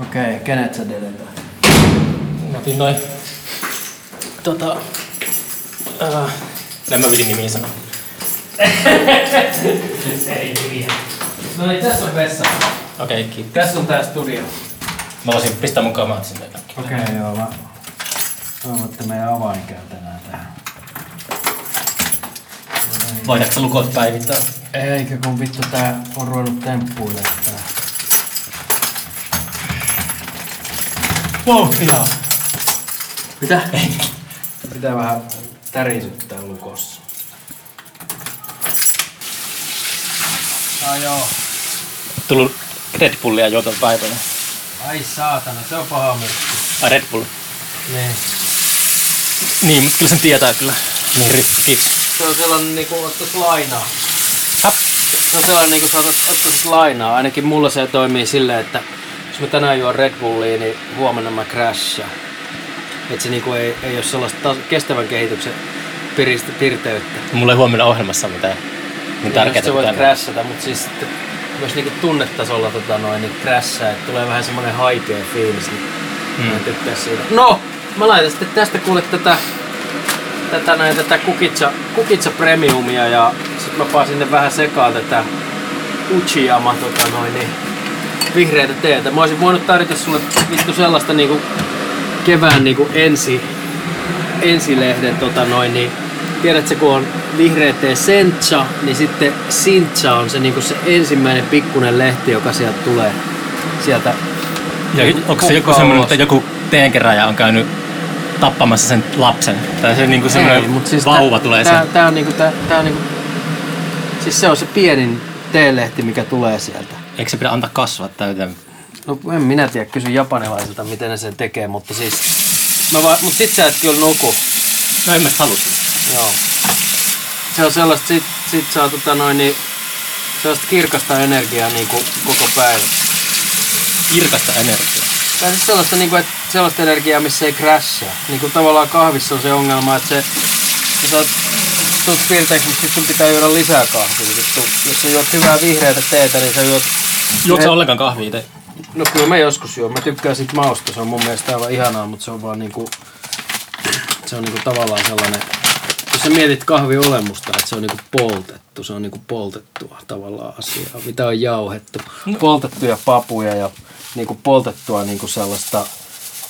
Okei, okay, kenet sä deletaat? Mä otin noin... Tota... Äh, en mä piti nimiä sanoa. Ei nimiä. No niin, tässä on vessa. Okei, okay, kiitos. Tässä on tää studio. Mä voisin pistää mun kamat sinne. Okei, okay, joo. Mä toivon, että meidän avain käy tänään tähän. Voidaanko lukot päivittää? Eikä kun vittu tää on ruvennut temppuille ihan. Mitä? Pitää vähän tärisyttää lukossa. Ah joo. Tullut Red Bullia juoton päivänä. Ai saatana, se on paha myrkky. Ai Red Bull. Niin. Niin, kyllä sen tietää kyllä. Niin riskit. Se on sellainen niinku ottais lainaa. Häp. Se on sellainen niinku sä ottaisit lainaa. Ainakin mulla se toimii silleen, että jos mä tänään juon Red Bullia, niin huomenna mä crashaan. Et se niinku ei, ei ole sellaista kestävän kehityksen piristä, pirteyttä. Mulla ei huomenna ohjelmassa mitään niin tärkeää. Sä voit pitää- crashata, mutta siis myös niinku tunnetasolla tota noin, niin crashaa, että tulee vähän semmonen haikea fiilis, niin mm. mä tykkää siitä. No, mä laitan sitten tästä kuule tätä, tätä näin, tätä kukitsa, kukitsa premiumia ja sit mä paan sinne vähän sekaan tätä Uchiyama tota noin, niin vihreätä teetä. Mä olisin voinut tarjota sulle vittu sellaista niinku kevään niinku ensi, ensilehden tota noin, niin tiedätkö kun on vihreä tee sencha, niin sitten sincha on se, niinku se ensimmäinen pikkunen lehti, joka sieltä tulee sieltä. Ja onko se joku semmoinen, että joku teenkeräjä on käynyt tappamassa sen lapsen? Tai se niinku semmoinen mut siis vauva tää, tulee tää, sen. tää, on niinku, tää, tää on niinku, siis se on se pienin teelehti, mikä tulee sieltä. Eikö se pidä antaa kasvaa täyteen? No en minä tiedä, kysy japanilaisilta, miten ne sen tekee, mutta siis... Mä va- mut sit sä et kyllä nuku. No en mä sitä halua. Joo. Se on sellaista, sit, sit saa tota noin niin, sellaista kirkasta energiaa niin kuin koko päivä. Kirkasta energiaa. Tai siis sellaista, niin kuin, että sellaista energiaa, missä ei crashaa. Niin kuin tavallaan kahvissa on se ongelma, että se, sä oot, tuut piirteeksi, mutta sit sun pitää juoda lisää kahvia. Vittu. Jos sä juot hyvää vihreätä teetä, niin sä juot... Juotko sä ollenkaan kahvia itse? No kyllä mä joskus juon. Mä tykkään siitä mausta. Se on mun mielestä aivan ihanaa, mutta se on vaan niinku... Se on niinku tavallaan sellainen... Jos sä mietit kahvin olemusta, että se on niinku poltettu. Se on niinku poltettua tavallaan asiaa. Mitä on jauhettu. Poltettuja papuja ja niinku poltettua niinku sellaista...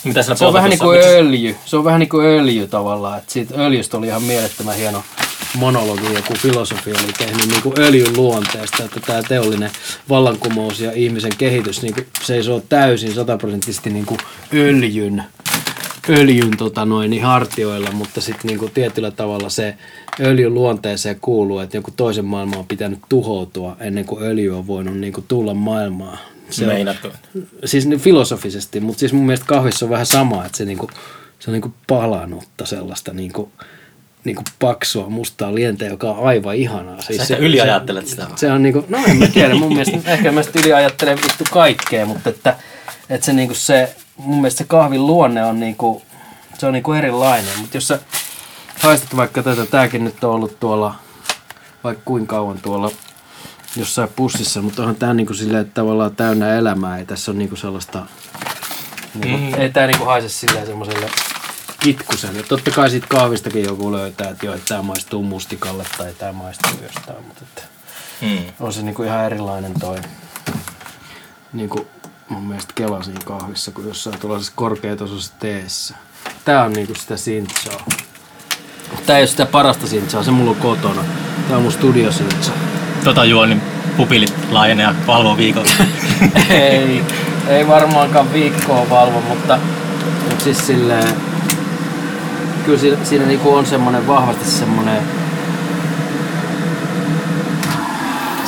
Mitä Se on vähän niin kuin öljy. Se on vähän niin kuin öljy tavallaan. Että siitä öljystä oli ihan mielettömän hieno monologi, joku filosofi oli tehnyt niin kuin öljyn luonteesta, että tämä teollinen vallankumous ja ihmisen kehitys niin kuin seisoo täysin sataprosenttisesti niin kuin öljyn, öljyn tota noin, niin hartioilla, mutta sitten niin tietyllä tavalla se öljyn luonteeseen kuuluu, että joku toisen maailman on pitänyt tuhoutua ennen kuin öljy on voinut niin kuin tulla maailmaan. Se on, siis niin filosofisesti, mutta siis mun mielestä kahvissa on vähän sama, että se, niinku, se on niinku palanutta sellaista niinku, niinku paksua mustaa lientä, joka on aivan ihanaa. Siis Sä se, yliajattelet sitä. Se, se on niinku, no en mä tiedä, mun mielestä, ehkä mä sitten yliajattelen vittu kaikkea, mutta että, että se niinku se, mun mielestä se kahvin luonne on niinku, se on niinku erilainen, mutta jos sä haistat vaikka tätä, tääkin nyt on ollut tuolla, vaikka kuinka kauan tuolla jossain pussissa, mutta onhan tää niinku silleen, että tavallaan täynnä elämää, ei tässä ole niinku sellaista, niinku, mm. ei tää niinku haise silleen semmoiselle kitkuselle. Totta kai siitä kahvistakin joku löytää, että joo, että tää maistuu mustikalle tai tää maistuu jostain, mutta että Hmm. on se niinku ihan erilainen toi, niinku mun mielestä kela siinä kahvissa kuin jossain tuollaisessa korkeatasoisessa teessä. Tää on niinku sitä sintsaa. Tää ei ole sitä parasta sintsaa, se mulla on kotona. Tää on mun studio sintsa. Tota juo, niin pupilit laajenee ja valvoo viikolla. ei, ei varmaankaan viikkoa valvo, mutta, mutta siis silleen, kyllä siinä, siinä niinku on semmoinen vahvasti semmoinen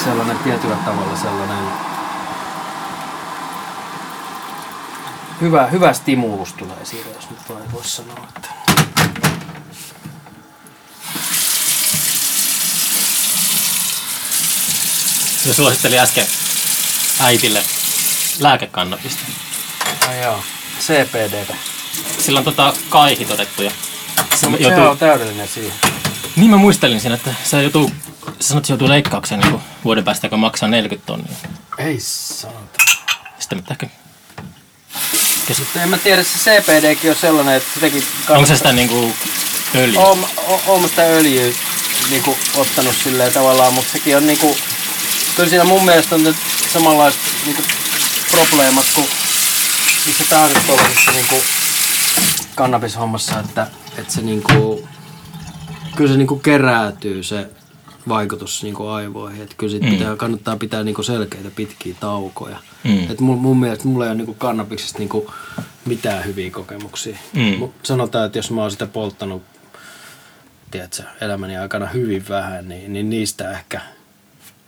sellainen tietyllä tavalla sellainen hyvä, hyvä stimulus tulee siitä, jos nyt voi voisi sanoa. Että. Se suositteli äsken äitille lääkekannabista. Ai joo, CPDtä. Sillä on tota kaihit otettu ja se Mutta joutuu, on täydellinen siihen. Niin mä muistelin siinä, että se joutuu, sä sanot, että se joutuu leikkaukseen niin vuoden päästä, joka maksaa 40 tonnia. Ei saata. Sitten mitä ehkä En mä tiedä, se CPDkin on sellainen, että sitäkin... Onko se sitä niinku öljyä? Oon, oon sitä öljyä niinku ottanut silleen tavallaan, mutta sekin on niinku... Kyllä siinä mun mielestä on nyt samanlaiset niinku probleemat kuin missä tahansa tuollaisessa niinku kannabishommassa, että, että se niinku... Kyllä se niinku keräytyy se vaikutus niin kuin aivoihin. Että kyllä sit mm. pitää, kannattaa pitää niin kuin selkeitä pitkiä taukoja. Mm. Et mun, mun mielestä mulla ei ole niin kuin kannabiksesta niin kuin mitään hyviä kokemuksia. Mm. Sanotaan, että jos mä oon sitä polttanut tiedätkö, elämäni aikana hyvin vähän, niin, niin niistä ehkä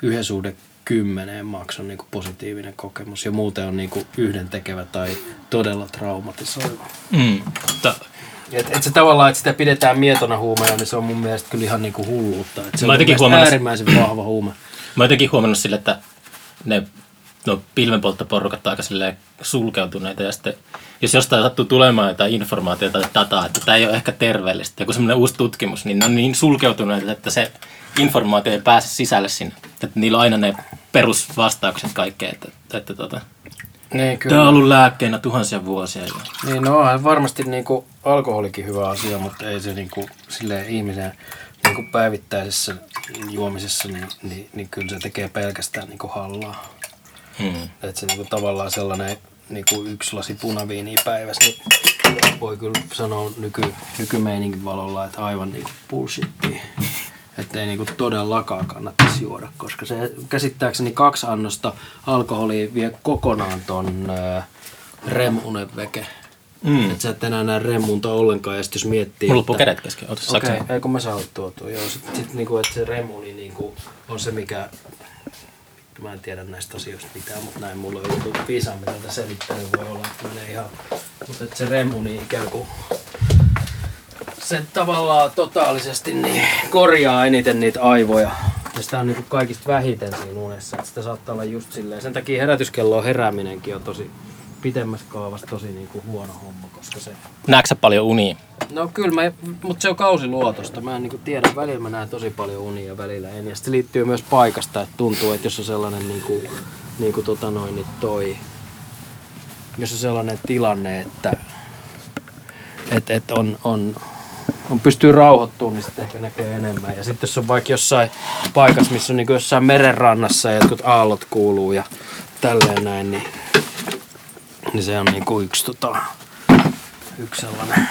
yhden suhde kymmeneen maksun niin positiivinen kokemus ja muuten on niin yhden tekevä tai todella traumatisoiva. Mm. Et, et se tavallaan, että sitä pidetään mietona huumeena, niin se on mun mielestä kyllä ihan niinku hulluutta. Et se mä on huomannut, äärimmäisen vahva huume. Mä oon jotenkin huomannut sille, että ne no, pilvenpolttoporukat on aika sulkeutuneita ja sitten jos jostain sattuu tulemaan jotain informaatiota tai dataa, että tämä ei ole ehkä terveellistä, joku semmoinen uusi tutkimus, niin ne on niin sulkeutuneita, että se informaatio ei pääse sisälle sinne. Että niillä on aina ne perusvastaukset kaikkeen, että, että, että tota, niin, kyllä. Tämä on ollut lääkkeenä tuhansia vuosia. Jo. Niin, no on varmasti niin kuin, alkoholikin hyvä asia, mutta ei se niin kuin, silleen ihmisen niin kuin päivittäisessä juomisessa, niin, niin, niin kyllä se tekee pelkästään niin kuin hallaa. Hmm. Että se niin kuin, tavallaan sellainen niin kuin yksi lasi punaviiniä päivässä, niin voi kyllä sanoa nyky, nykymeininkin valolla, että aivan niin kuin bullshittia että ei niinku todellakaan kannattaisi juoda, koska se käsittääkseni kaksi annosta alkoholia vie kokonaan ton äh, remuneveke. Mm. Että sä et enää näe remunta ollenkaan, ja sit jos miettii... Mulla loppuu kädet kesken, Okei, okay, kun mä saan tuotua. Joo, sit, sit niinku, että se remuni niinku on se, mikä... Mä en tiedä näistä asioista mitään, mutta näin mulla on joku viisa, mitä tätä selittänyt voi olla, että menee ihan... Mutta että se remuni ikään kuin se tavallaan totaalisesti niin korjaa eniten niitä aivoja. Ja sitä on niin kaikista vähiten siinä unessa. Että sitä saattaa olla just silleen. Sen takia herätyskelloon herääminenkin on tosi pitemmässä kaavassa tosi niin kuin huono homma, koska se... Näetkö paljon unia? No kyllä, mä, mutta se on kausiluotosta. Mä en niin tiedä, välillä mä näen tosi paljon unia välillä en. Ja se liittyy myös paikasta, että tuntuu, että jos on sellainen niin kuin, niin kuin tota noin, niin toi, jos on sellainen tilanne, että et, et on, on, on pystyy rauhoittumaan, niin sitten ehkä näkee enemmän. Ja sitten jos on vaikka jossain paikassa, missä on niin jossain merenrannassa ja jotkut aallot kuuluu ja tälleen näin, niin, niin se on niin kuin yksi, tota, yksi sellainen.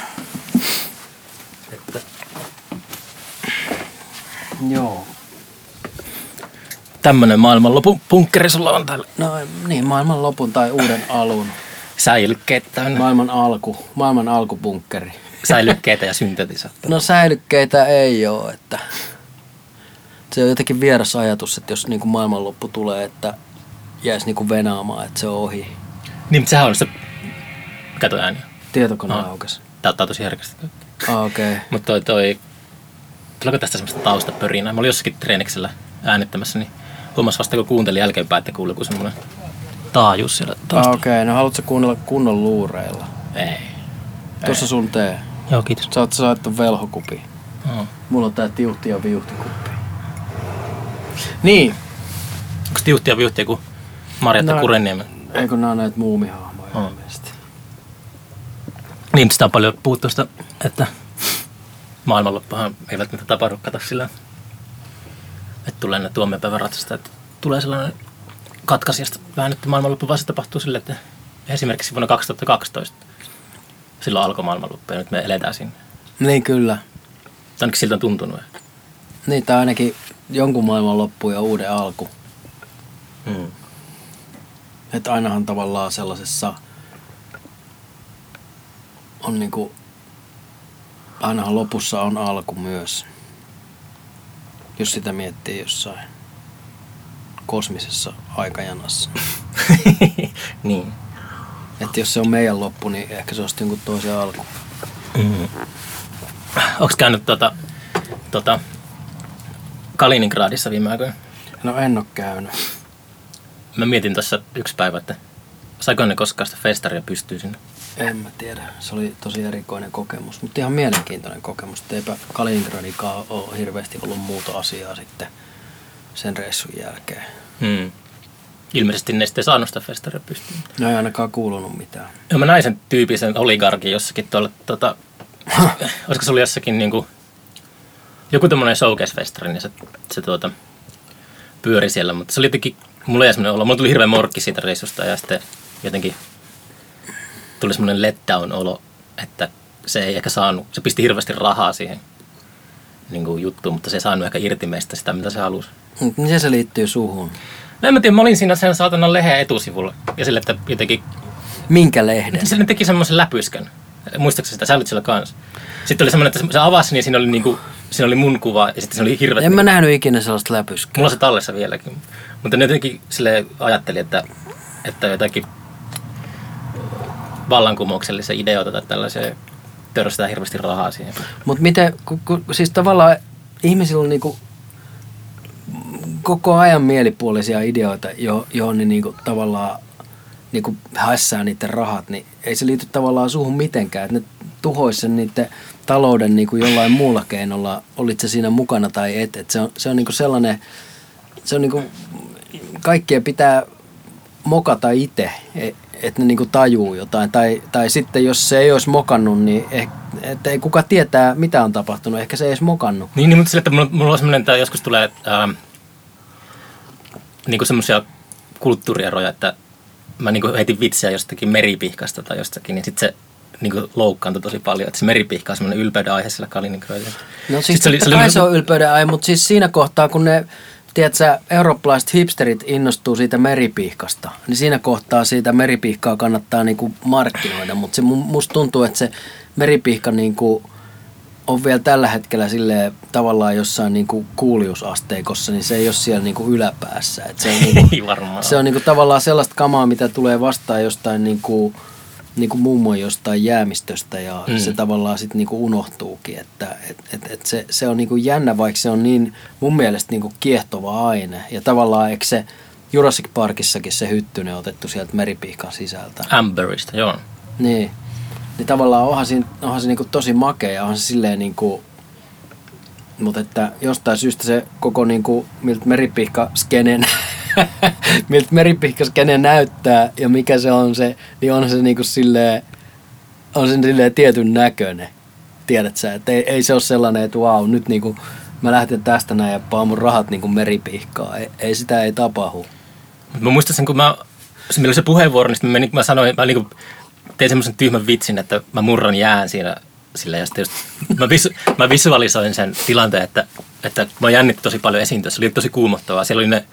Että, joo. Tämmönen maailmanlopun punkkeri sulla on täällä. No niin, maailmanlopun tai uuden alun. Säilykkeet täynnä. Maailman alku, maailman alkupunkkeri säilykkeitä ja syntetisaattoreita? No säilykkeitä ei ole, että se on jotenkin vieras ajatus, että jos niin kuin maailmanloppu tulee, että jäisi niin kuin venaamaan, että se on ohi. Niin, mutta sehän on se... Kato ääni. Tietokone no. aukesi. Tää ottaa tosi herkästi. Ah, okei. Okay. Mutta toi, toi... Tuleeko tästä semmoista taustapörinää? Mä olin jossakin treeniksellä äänittämässä, niin huomasi vasta kun kuuntelin jälkeenpäin, että kuului joku semmoinen taajuus siellä taustalla. Ah, okei. Okay. No haluatko kuunnella kunnon luureilla? Ei. Tuossa sun tee. Joo, kiitos. Sä oot saattu velhokupi. Oh. Mulla on tää tiuhti ja viuhtikuppi. Niin. Onko tiuhti ja viuhti joku Marjatta Kurenniemen? Eikö nää näitä muumihahmoja ilmeisesti? Niin, sitä on paljon puhuttu sitä, että maailmanloppuhan ei välttämättä tapahdu kato sillä, että tulee ne tuomiopäivän ratasta, että tulee sellainen katkaisijasta väännetty maailmanloppu, vaan se tapahtuu sille, että esimerkiksi vuonna 2012 silloin alkoi maailmanloppu ja nyt me eletään sinne. Niin kyllä. Ainakin siltä on tuntunut. Niin, tai ainakin jonkun maailmanloppu ja uuden alku. Hmm. Että ainahan tavallaan sellaisessa on niinku, ainahan lopussa on alku myös. Jos sitä miettii jossain kosmisessa aikajanassa. niin. Että jos se on meidän loppu, niin ehkä se on sitten toisen alku. Mm. Onko käynyt tota, tota, Kaliningradissa viime aikoina? No en ole käynyt. Mä mietin tässä yksi päivä, että saiko ne koskaan sitä festaria pystyy sinne? En mä tiedä. Se oli tosi erikoinen kokemus, mutta ihan mielenkiintoinen kokemus. Eipä Kaliningradikaan ole hirveästi ollut muuta asiaa sitten sen reissun jälkeen. Hmm. Ilmeisesti ne sitten saanut sitä festaria pystyyn. No ei ainakaan kuulunut mitään. Ja mä näin sen tyypisen oligarkin jossakin tuolla, tota, olisiko se ollut jossakin niinku, joku tämmöinen showcase-festari, niin se, se tuota, pyöri siellä, mutta se oli jotenkin, mulla jäi semmoinen olo, mulla tuli hirveä morkki siitä reissusta ja sitten jotenkin tuli semmoinen letdown-olo, että se ei ehkä saanut, se pisti hirveästi rahaa siihen niin kuin juttuun, mutta se ei saanut ehkä irti meistä sitä, mitä se halusi. Miten se liittyy suhun? No en mä tiedä, mä olin siinä sen saatanan lehen etusivulla ja sille, että jotenkin Minkä lehden? se teki semmoisen läpyskän. Muistaakseni sitä? Sä olit siellä kanssa. Sitten oli semmoinen, että se avasi, niin siinä oli, niinku, siinä oli mun kuva ja sitten siinä oli hirveät... En mä nähnyt ikinä sellaista läpyskää. Mulla on se tallessa vieläkin. Mutta ne jotenkin sille ajatteli, että, että jotakin vallankumouksellisia ideoita tai tällaisia törstää hirveästi rahaa siihen. Mutta miten, ku, ku, siis tavallaan ihmisillä on niinku koko ajan mielipuolisia ideoita, jo, johon ne niinku tavallaan niinku hässää niiden rahat, niin ei se liity tavallaan suhun mitenkään. Et ne tuhoisi sen niiden talouden niinku jollain muulla keinolla, olit se siinä mukana tai et. et se on, se on niinku sellainen, se on niinku, kaikkien pitää mokata itse, että ne niinku tajuu jotain. Tai, tai sitten jos se ei olisi mokannut, niin eh, että ei kuka tietää, mitä on tapahtunut. Ehkä se ei edes mokannut. Niin, niin mutta sille, että mulla, mulla on semmoinen, että joskus tulee ähm, niin semmoisia kulttuurieroja, että mä niin heitin vitsiä jostakin meripihkasta tai jostakin, niin sitten se niin loukkaantui tosi paljon. Että se meripihka on semmoinen ylpeyden aihe siellä Kaliningradilla. No siis Sitten se, oli, kai se on ylpeyden aihe, mutta siis siinä kohtaa, kun ne tiedätkö, eurooppalaiset hipsterit innostuu siitä meripihkasta, niin siinä kohtaa siitä meripihkaa kannattaa niinku markkinoida, mutta se mu- musta tuntuu, että se meripihka niinku on vielä tällä hetkellä sille tavallaan jossain niinku kuuliusasteikossa, niin se ei ole siellä niinku yläpäässä. Et se on, niinku, Ei varmaan. se on niinku tavallaan sellaista kamaa, mitä tulee vastaan jostain niinku, niinku mummon jostain jäämistöstä ja Mm. mm. se tavallaan sitten niinku unohtuukin. Että et, et, et se, se on niinku jännä, vaikka se on niin mun mielestä niinku kiehtova aine. Ja tavallaan eikö se Jurassic Parkissakin se hyttynen otettu sieltä meripihkan sisältä. Amberista, joo. Niin. Niin tavallaan onhan, siinä, onhan se niinku tosi makea onhan se silleen niinku... Mutta että jostain syystä se koko niinku, miltä meripihka skenen, miltä meripihka skene näyttää ja mikä se on se, niin on se niinku silleen, on se silleen tietyn näköinen. Tiedät sä, että ei, ei se ole sellainen, että vau, nyt niinku mä lähten tästä näin ja paan mun rahat niinku meripihkaa. Ei, ei sitä ei tapahdu. Mä muistan sen, kun mä, se, meillä oli se puheenvuoro, niin mä, menin, mä sanoin, mä niinku tein semmoisen tyhmän vitsin, että mä murran jään siinä sillä ja sitten just, mä, visu, mä visualisoin sen tilanteen, että, että mä jännitti tosi paljon esiintyä. Se oli tosi kuumottavaa. Siellä oli ne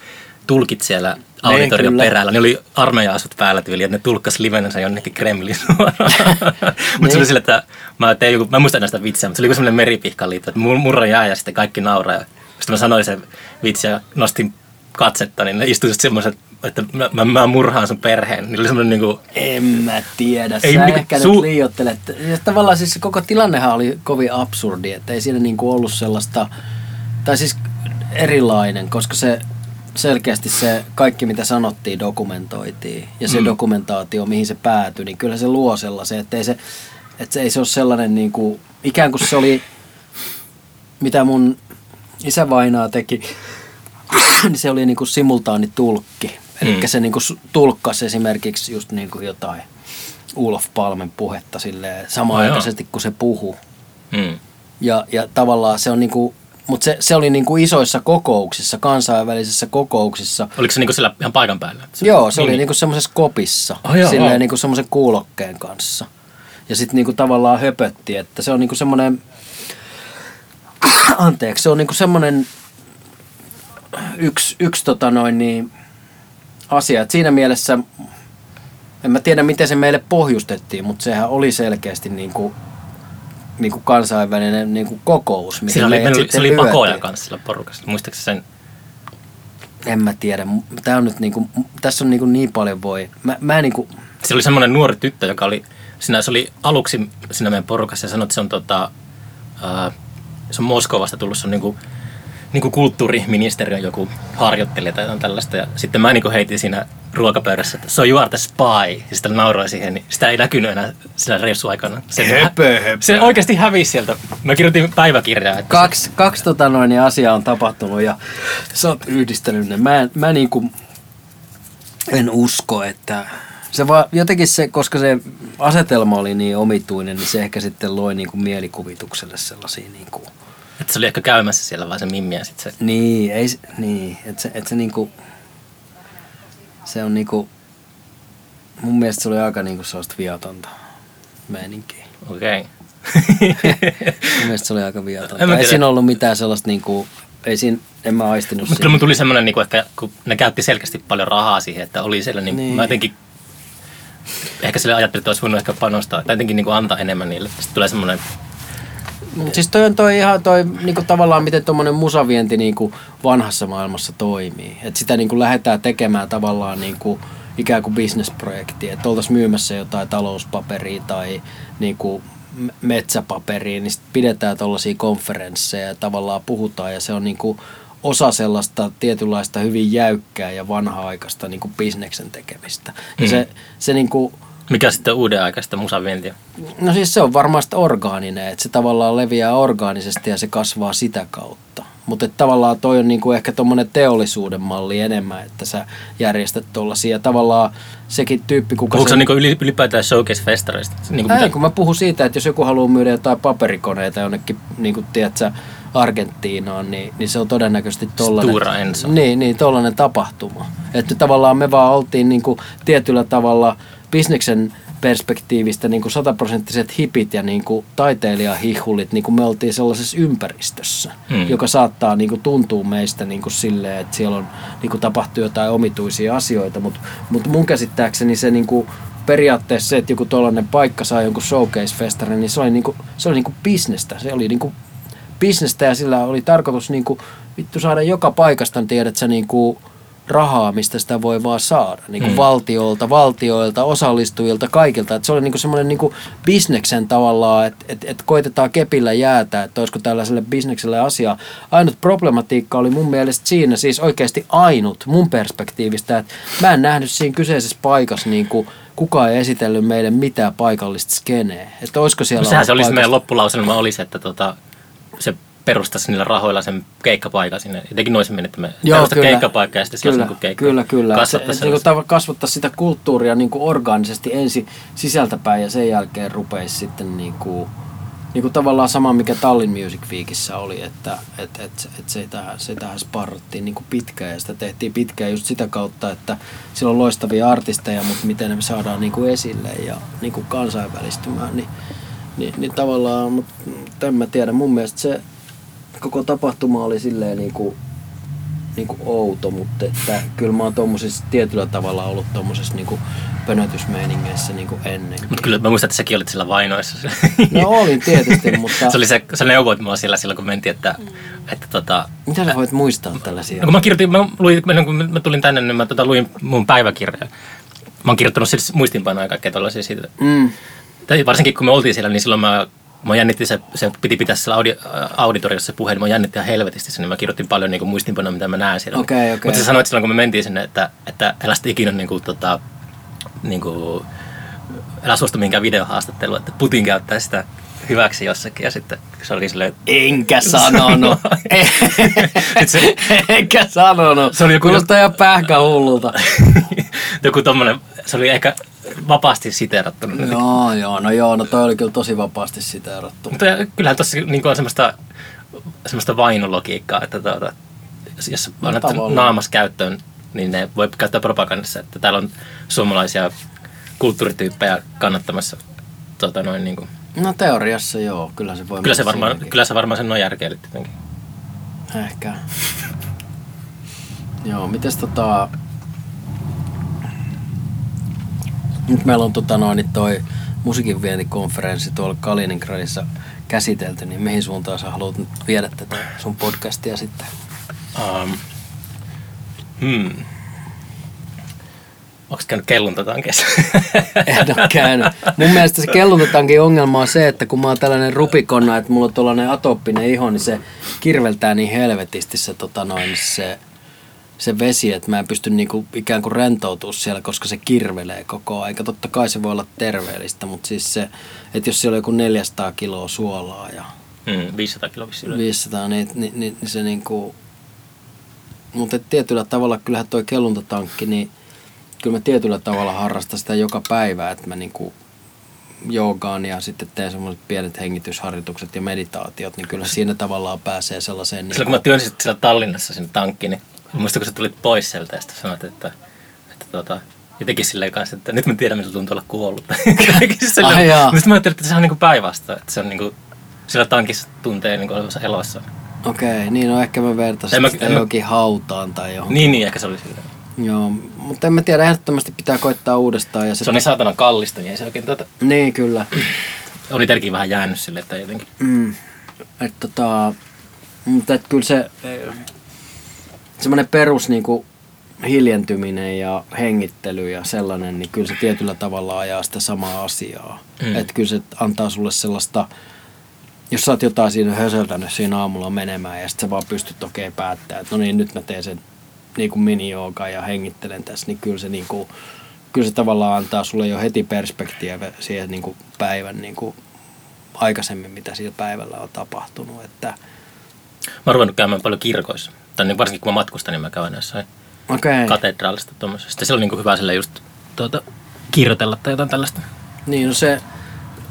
tulkit siellä auditorion perällä. Ne oli armeija-asut päällä tyyli, että ne tulkkas livenensä jonnekin Kremlin suoraan. mutta se oli Niin. sille, että mä, tein joku, mä en muista näistä vitsiä, mutta se oli joku semmoinen meripihkaan liittyvä, että mur- murran jää ja sitten kaikki nauraa. Sitten mä sanoin sen vitsi ja nostin katsetta, niin ne istuivat semmoiset, että mä, mä, mä murhaan sun perheen. Niin oli semmoinen niinku, En mä tiedä. Ei Sä mikä- ehkä su- nyt liiottelet. Ja tavallaan siis koko tilannehan oli kovin absurdi, että ei siinä niinku ollut sellaista, tai siis erilainen, koska se selkeästi se kaikki mitä sanottiin dokumentoitiin ja se Mm. dokumentaatio mihin se päätyi, niin kyllä se luo sellaisen, että ei se, että se ei se ole sellainen niinku, ikään kuin se oli mitä mun isävainaa teki, niin se oli niinku simultaanitulkki. Eli Mm. se niinku su- tulkkasi esimerkiksi just niinku jotain Ulof Palmen puhetta silleen, samanaikaisesti kun se puhuu. mm. Ja, ja tavallaan se on niinku, mutta se, se oli niinku isoissa kokouksissa, kansainvälisissä kokouksissa. oliko se niinku siellä ihan paikan päällä? Se- Joo, se niin, oli niinku semmoisessa kopissa, Oh, joo, silleen joo. niinku semmoisen kuulokkeen kanssa. Ja sitten niinku tavallaan höpötti, että se on niinku semmoinen, anteeksi, se on niinku semmoinen yksi, yksi tota noin niin, asia, että siinä mielessä, en mä tiedä miten se meille pohjustettiin, mutta sehän oli selkeästi niinku, niinku kansainvälinen niinku kokous, mihin oli, meillä se oli pakoja kanssa sillä porukassa. Muistaakseni sen? En mä tiedä. Tää on nyt niinku, tässä on niinku niin paljon voi. Mä, mä en niinku, Siellä oli semmoinen nuori tyttö, joka oli, siinä, se oli aluksi siinä meidän porukassa ja sanoi, että se on, tota, ää, se on Moskovasta tullut, se on niinku, niinku kulttuuriministeriön joku harjoittelija tai jotain tällaista. Ja sitten mä niinku heitin siinä ruokapöydässä, että so you are the spy. Ja sitten nauroin siihen, niin sitä ei näkynyt enää sillä reissuaikana. Se, Höpö, höpö. se oikeasti hävisi sieltä. Mä kirjoitin päiväkirjaa. Että kaksi, kaksi tota noin, niin asiaa on tapahtunut ja sä oot yhdistänyt ne. Mä, en- mä niinku, En usko, että se vaan, jotenkin se, koska se asetelma oli niin omituinen, niin se ehkä sitten loi niin kuin mielikuvitukselle sellaisia niin kuin, Että se oli ehkä käymässä siellä vaan se mimmi ja sitten se... niin, ei, niin, että se, että se niin kuin, se on niin kuin, mun mielestä se oli aika niin kuin sellaista viatonta meininkiä. Okei. Mun mielestä se oli aika viatonta. Ei siinä ollut mitään sellaista niin kuin, ei siinä, en mä aistinut Mutta kyllä mun tuli semmoinen, niin ehkä, kun ne käytti selkeästi paljon rahaa siihen, että oli siellä, niin, Niin. niin. mä jotenkin ehkä sille ajattelin, että olisi voinut ehkä panostaa tai jotenkin niin kuin antaa enemmän niille. Sitten tulee semmoinen, Mut siis toi on toi ihan toi niinku tavallaan miten tuommoinen musavienti niinku vanhassa maailmassa toimii. Et sitä niinku lähdetään tekemään tavallaan niinku ikään kuin bisnesprojekti. Että oltaisiin myymässä jotain talouspaperia tai niinku metsäpaperia, niin sit pidetään tuollaisia konferensseja ja tavallaan puhutaan ja se on niinku osa sellaista tietynlaista hyvin jäykkää ja vanha-aikaista niinku bisneksen tekemistä. Ja Mm. se, se niinku, mikä sitten uuden aikaista musavientiä. No siis se on varmaan sitä orgaaninen, että se tavallaan leviää orgaanisesti ja se kasvaa sitä kautta. Mutta tavallaan toi on niinku ehkä tuommoinen teollisuuden malli enemmän, että sä järjestät tuollaisia. Tavallaan sekin tyyppi, kuka Puhuuko se niin yli, ylipäätään showcase-festareista? Niin kuin Ei, mitä, kun mä puhun siitä, että jos joku haluaa myydä jotain paperikoneita jonnekin, niin kuin tiedätkö, Argentiinaan, niin, niin se on todennäköisesti tollainen, Stura Enso. Niin, niin tollainen tapahtuma. Että tavallaan me vaan oltiin niin kuin tietyllä tavalla bisneksen perspektiivistä niin kuin sataprosenttiset hipit ja niin kuin taiteilijahihulit, niin kuin me oltiin sellaisessa ympäristössä, Mm. joka saattaa niin kuin tuntua meistä niin kuin silleen, että siellä on, niin kuin tapahtuu jotain omituisia asioita, mutta mut mun käsittääkseni se niin kuin periaatteessa se, että joku tuollainen paikka saa jonkun showcase-festarin, niin se oli, niinku, se oli niinku bisnestä. Se oli niinku bisnestä ja sillä oli tarkoitus niinku, vittu saada joka paikasta, tiedät sä, niinku, rahaa, mistä sitä voi vaan saada. Niinku Mm. mm. valtiolta, valtioilta, osallistujilta, kaikilta. Et se oli niinku semmoinen niinku bisneksen tavallaan, että et, et koitetaan kepillä jäätä, että olisiko tällaiselle bisnekselle asiaa. Ainut problematiikka oli mun mielestä siinä, siis oikeasti ainut mun perspektiivistä, että mä en nähnyt siinä kyseisessä paikassa niinku, kukaan ei esitellyt meille mitään paikallista skeneä. Että olisiko siellä No sehän se oli se meidän loppulauselma oli se, että tota, se perustaisi niillä rahoilla sen keikkapaikan sinne. Jotenkin noisemmin, että me Joo, kyllä. keikkapaikka ja sitten se Kyllä, olisi niin keikka. kyllä, kyllä. Se, Kasvattaa se, niin kuin kasvattaa sitä kulttuuria niin kuin orgaanisesti ensin sisältäpäin ja sen jälkeen rupeisi sitten niin kuin, niin kuin tavallaan sama, mikä Tallinn Music Weekissä oli, että et, et, et se, tähän, se tähän sparrattiin niin kuin pitkään ja sitä tehtiin pitkään just sitä kautta, että siellä on loistavia artisteja, mutta miten ne saadaan niin kuin esille ja niin kuin kansainvälistymään, niin, niin, niin tavallaan, mutta en mä tiedä, mun mielestä se koko tapahtuma oli silleen niin kuin niinku outo, mutta että kyllä mä oon tommosissa tietyllä tavalla ollut tommosessa niinku pönötysmeiningeissä niinku ennenkin. Mutta kyllä mä muistan, että säkin olit siellä vainoissa. No olin tietysti, mutta se oli se, sä neuvoit mua siellä silloin, kun mentiin, että, että tota, mitä sä voit muistaa tällaisia? No kun mä kirjoitin, mä, luin, kun mä tulin tänne, niin mä tota, luin mun päiväkirjaa. Mä oon kirjoittanut siis muistinpanoja ja kaikkea tällaisia siitä. Mm. Tai varsinkin kun me oltiin siellä, niin silloin mä, mä jännitti se, se piti pitää siellä audi, auditoriossa se puhe, niin mä jännitti ihan helvetisti sen, niin mä kirjoitin paljon niin muistinpanoja, mitä mä näen siellä. Okei, okei. Mutta sä sanoit silloin, kun me mentiin sinne, että, että älä sitten ikinä niin kuin, tota, niin kuin, älä suostu mihinkään videohaastatteluun, että Putin käyttää sitä hyväksi jossakin ja sitten se oli silleen, Enkä sanonut. Se- Enkä sanonut. Se oli joku- Kuulostaa ihan pähkähullulta. joku tommonen, se oli ehkä vapaasti siteerattu. joo, joo, no joo, no toi oli kyllä tosi vapaasti siteerattu. Mutta kyllähän tuossa niin on semmoista, semmoista vainologiikkaa, että tuota, jos- No annat naamas käyttöön, niin ne voi käyttää propagandassa, että täällä on suomalaisia kulttuurityyppejä kannattamassa tota noin niin kuin. No teoriassa joo, kyllä se voi Kyllä se varmaan, siinäkin. kyllä se varmaan sen on järkeä tietenkin. Ehkä. Joo, mites tota... Nyt meillä on tota noin, niin toi musiikinvientikonferenssi tuolla Kaliningradissa käsitelty, niin mihin suuntaan sä haluat nyt viedä tätä sun podcastia sitten? Um, hmm. Onko käynyt kelluntatankeessa? En ole käynyt. Mun mielestä se kelluntatankin ongelma on se, että kun mä oon tällainen rupikonna, että mulla on tuollainen atooppinen iho, niin se kirveltää niin helvetisti se, tota noin, se, se vesi, että mä en pysty niinku ikään kuin rentoutumaan siellä, koska se kirvelee koko aika. Totta kai se voi olla terveellistä, mutta siis se, että jos siellä on joku 400 kiloa suolaa ja hmm, 500 kiloa vissiin. 500, niin, niin, niin, niin se niinku... Mutta tietyllä tavalla kyllähän toi kelluntatankki, niin kyllä mä tietyllä tavalla harrastan sitä joka päivä, että mä niinku joogaan ja sitten teen semmoiset pienet hengitysharjoitukset ja meditaatiot, niin kyllä siinä tavallaan pääsee sellaiseen... Silloin kun mä työnsin siellä Tallinnassa sinne tankkiin, niin muista kun sä tulit pois sieltä ja sanoit, että, että tota, jotenkin silleen kanssa, että nyt mä tiedän, miltä tuntuu olla kuollut. silleen, Ai jaa. Sitten mä ajattelin, että se on niinku päinvastoin, että se on niinku, siellä tankissa tuntee niinku olevansa elossa. Okei, niin no ehkä mä vertaisin En mä- sitä en mä- johonkin hautaan tai johonkin. Niin, niin, ehkä se oli silleen. Joo, mutta en mä tiedä, ehdottomasti pitää koittaa uudestaan. Ja se, on niin saatanan kallista, niin ei se oikein tota, Niin, kyllä. on itselläkin vähän jäänyt silleen, että jotenkin. Mm. Et tota, mutta et kyllä se semmoinen perus niinku hiljentyminen ja hengittely ja sellainen, niin kyllä se tietyllä tavalla ajaa sitä samaa asiaa. Mm. Että kyllä se antaa sulle sellaista, jos sä oot jotain siinä höseltänyt siinä aamulla menemään ja sitten sä vaan pystyt okei okay, päättämään, että no niin, nyt mä teen sen niin kuin mini ja hengittelen tässä, niin kyllä se, niin kuin, kyllä se tavallaan antaa sulle jo heti perspektiiviä siihen niin kuin päivän niin kuin aikaisemmin, mitä siellä päivällä on tapahtunut. Että, Mä oon ruvennut käymään paljon kirkoissa. Tai niin varsinkin kun mä matkustan, niin mä käyn jossain okei, katedraalista tuommoisesta. Sitten se on niin hyvä sille just tuota, kirjoitella tai jotain tällaista. niin no se,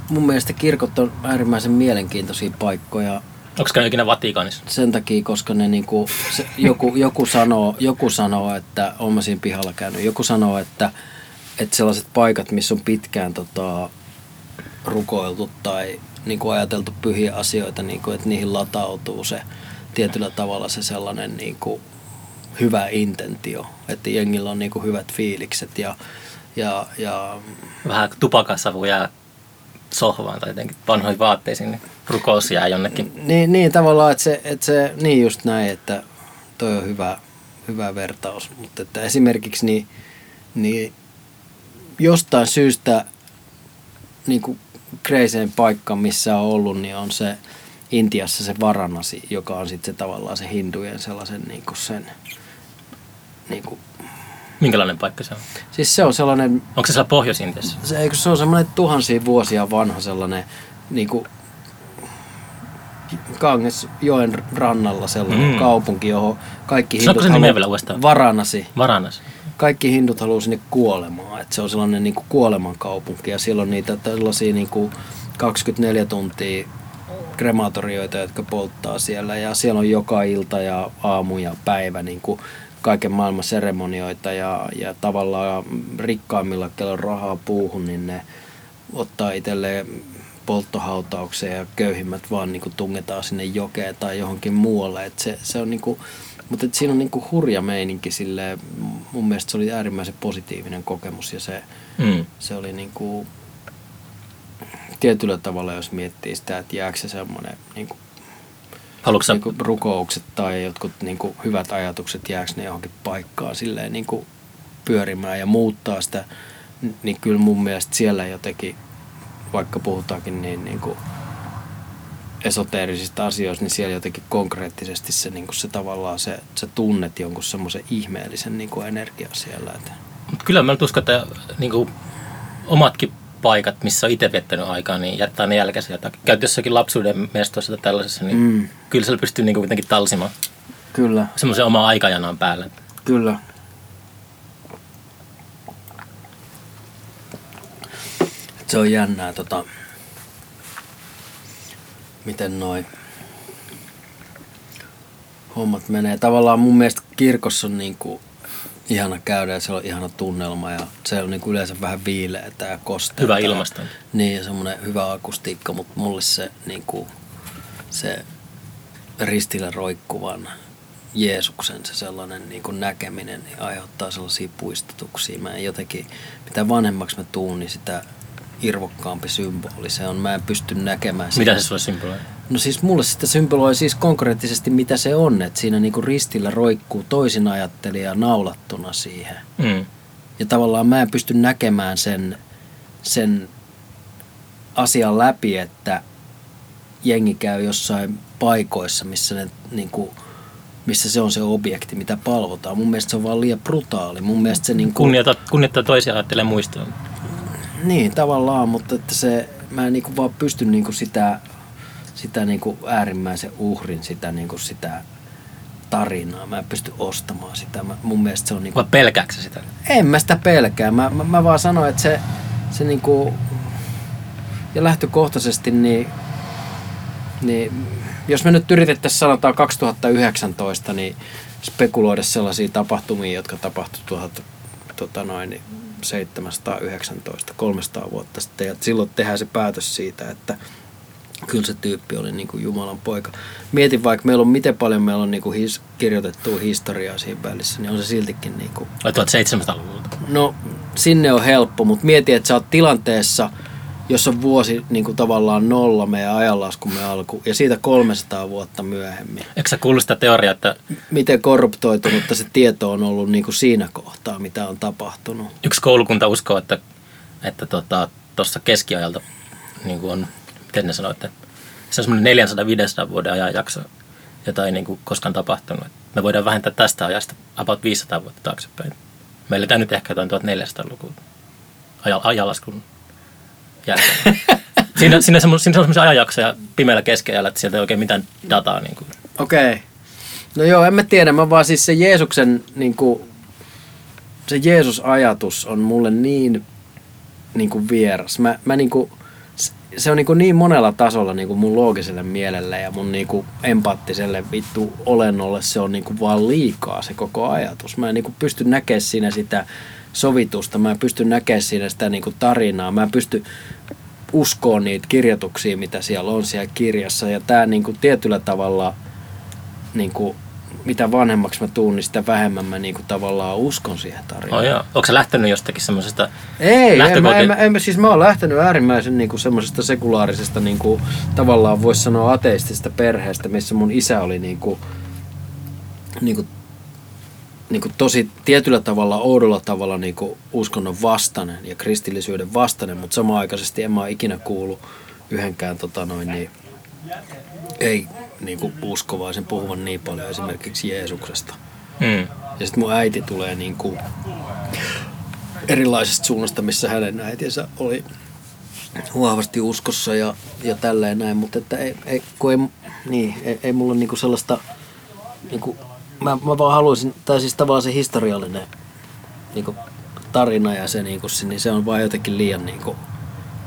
mun mielestä kirkot on äärimmäisen mielenkiintoisia paikkoja Onko käynyt ikinä Vatikaanissa? sen takia, koska ne niinku, se, joku, joku, sanoo, joku sanoo, että on mä siinä pihalla käynyt, joku sanoo, että, että sellaiset paikat, missä on pitkään tota, rukoiltu tai niinku ajateltu pyhiä asioita, niinku, että niihin latautuu se tietyllä tavalla se sellainen niinku, hyvä intentio, että jengillä on niinku hyvät fiilikset ja, ja, ja Vähän tupakasavu jää sohvaan tai jotenkin vanhoihin vaatteisiin, niin rukous jää jonnekin. Niin, niin tavallaan, että se, että se, niin just näin, että toi on hyvä, hyvä vertaus. Mutta että esimerkiksi niin, niin jostain syystä niin kuin kreiseen paikka, missä on ollut, niin on se Intiassa se Varanasi, joka on sitten se tavallaan se hindujen sellaisen niin kuin sen, niin kuin, Minkälainen paikka se on? siis se on sellainen Onko se siellä Pohjois-Intiassa? se, eikö se on semmoinen tuhansia vuosia vanha sellainen niinku Kangesjoen rannalla sellainen Mm. kaupunki, johon kaikki hindut uudestaan? Varanasi. Varanas. Kaikki hindut haluaa sinne kuolemaan. Et se on sellainen niinku kuoleman kaupunki ja siellä on niitä tällaisia niinku 24 tuntia krematorioita, jotka polttaa siellä ja siellä on joka ilta ja aamu ja päivä niin kuin kaiken maailman seremonioita ja, ja tavallaan rikkaimmilla, kello on rahaa puuhun, niin ne ottaa itselleen polttohautaukseen ja köyhimmät vaan niin kuin tungetaan sinne jokeen tai johonkin muualle. Et se, se on niin kuin, mutta et siinä on niin kuin hurja meininki silleen, mun mielestä se oli äärimmäisen positiivinen kokemus ja se, Mm. se oli niin kuin, tietyllä tavalla, jos miettii sitä, että jääkö se semmoinen niin kuin, Haluatko niin kuin rukoukset tai jotkut niin kuin, hyvät ajatukset, jääkö ne johonkin paikkaan silleen niin kuin, pyörimään ja muuttaa sitä, niin kyllä mun mielestä siellä jotenkin, vaikka puhutaankin niin, niin kuin, esoteerisista asioista, niin siellä jotenkin konkreettisesti se, niin kuin se tavallaan se, se tunnet jonkun semmoisen ihmeellisen niin kuin energian siellä. Että, Mut kyllä mä nyt uskon, että niin kuin, omatkin paikat, missä on itse viettänyt aikaa, niin jättää ne jälkeensä jotakin. Käyt jossakin lapsuuden mestossa tai tällaisessa, niin mm. kyllä siellä pystyy niin kuin, jotenkin talsimaan kyllä, semmoisen oma aikajanaan päälle. Kyllä. Se on jännää, tota, miten noi hommat menee. Tavallaan mun mielestä kirkossa on niinku ihana käydä ja siellä on ihana tunnelma ja se on niinku yleensä vähän viileätä ja kosteaa. Hyvä ilmasto. Niin ja semmoinen hyvä akustiikka, mutta mulle se, niinku, se ristillä roikkuvan Jeesuksen se sellainen niin kuin näkeminen niin aiheuttaa sellaisia puistutuksia. Mä en jotenkin, mitä vanhemmaksi mä tuun, niin sitä irvokkaampi symboli se on. Mä en pysty näkemään sitä. Mitä se sulle symboloi? No siis mulle sitä symboloi siis konkreettisesti mitä se on, että siinä niin kuin ristillä roikkuu toisin ajattelija naulattuna siihen. Mm. Ja tavallaan mä en pysty näkemään sen, sen asian läpi, että jengi käy jossain paikoissa, missä, ne, niin kuin, missä se on se objekti, mitä palvotaan. Mun mielestä se on vaan liian brutaali. Mun mielestä se niin kuin, Kunnioita, kunnioittaa toisia ajattelee muistoa. Niin, tavallaan, mutta että se, mä en niinku vaan pysty niinku sitä, sitä niinku äärimmäisen uhrin, sitä, niinku sitä tarinaa, mä en pysty ostamaan sitä. Mä, mun mielestä se on niinku... Vai pelkääkö sä sitä? En mä sitä pelkää. Mä, mä, mä vaan sanoin, että se, se niinku... Ja lähtökohtaisesti niin, niin jos me nyt yritettäisiin sanotaan 2019, niin spekuloida sellaisia tapahtumia, jotka tapahtuivat tuolta tota noin, niin 719, 300 vuotta sitten. Ja silloin tehdään se päätös siitä, että kyllä se tyyppi oli niin kuin Jumalan poika. Mietin vaikka meillä on miten paljon meillä on niin kuin his, kirjoitettua historiaa siinä välissä, niin on se siltikin niin kuin... 1700-luvulta. No sinne on helppo, mutta mieti, että sä oot tilanteessa, jos on vuosi niin kuin tavallaan nolla meidän ajanlaskumme alku ja siitä 300 vuotta myöhemmin. Eikö sä kuullut sitä teoriaa, että... Miten korruptoitunutta se tieto on ollut niin kuin siinä kohtaa, mitä on tapahtunut? Yksi koulukunta uskoo, että että tuossa tota, keskiajalta niin kuin on, miten ne sanoo, että se on semmoinen 400-500 vuoden ajanjakso, jota ei niin kuin koskaan tapahtunut. Me voidaan vähentää tästä ajasta about 500 vuotta taaksepäin. Meillä on nyt ehkä jotain 1400-lukua ajanlaskun jälkeen. siinä, siinä, siinä on semmoisia ajanjaksoja pimeällä keskellä, että sieltä ei oikein mitään dataa. Niin Okei. Okay. No joo, en mä tiedä. Mä vaan siis se Jeesuksen, niin kuin, se Jeesus-ajatus on mulle niin, niin kuin vieras. Mä, mä niin kuin, se on niin, niin monella tasolla niin mun loogiselle mielelle ja mun niin empaattiselle vittu olennolle se on niin vaan liikaa se koko ajatus. Mä en niin pysty näkemään siinä sitä sovitusta, mä en pysty näkemään siinä sitä niin tarinaa, mä en pysty uskoa niitä kirjoituksia, mitä siellä on siellä kirjassa. Ja tämä niin tietyllä tavalla, niin mitä vanhemmaksi mä tuun, niin sitä vähemmän mä niin kuin, tavallaan uskon siihen tarinaan. Oh, joo. Onko sä lähtenyt jostakin semmoisesta Ei, en, mä, en, mä, siis mä oon lähtenyt äärimmäisen niin kuin semmoisesta sekulaarisesta, niin kuin, tavallaan voisi sanoa ateistisesta perheestä, missä mun isä oli niin kuin, niin kuin niin kuin tosi tietyllä tavalla, oudolla tavalla niin kuin uskonnon vastainen ja kristillisyyden vastainen, mutta samaaikaisesti en mä ole ikinä kuullut yhdenkään tota noin, niin, ei niin kuin uskovaisen puhuvan niin paljon esimerkiksi Jeesuksesta. Mm. Ja sitten mun äiti tulee niin kuin erilaisesta suunnasta, missä hänen äitinsä oli vahvasti uskossa ja, ja tälleen näin, mutta että ei, ei, kun ei, niin, ei, ei mulla niinku sellaista niinku mä, mä vaan haluaisin, tai siis tavallaan se historiallinen niin kuin, tarina ja se, niin, kuin, niin se on vaan jotenkin liian, niin kuin,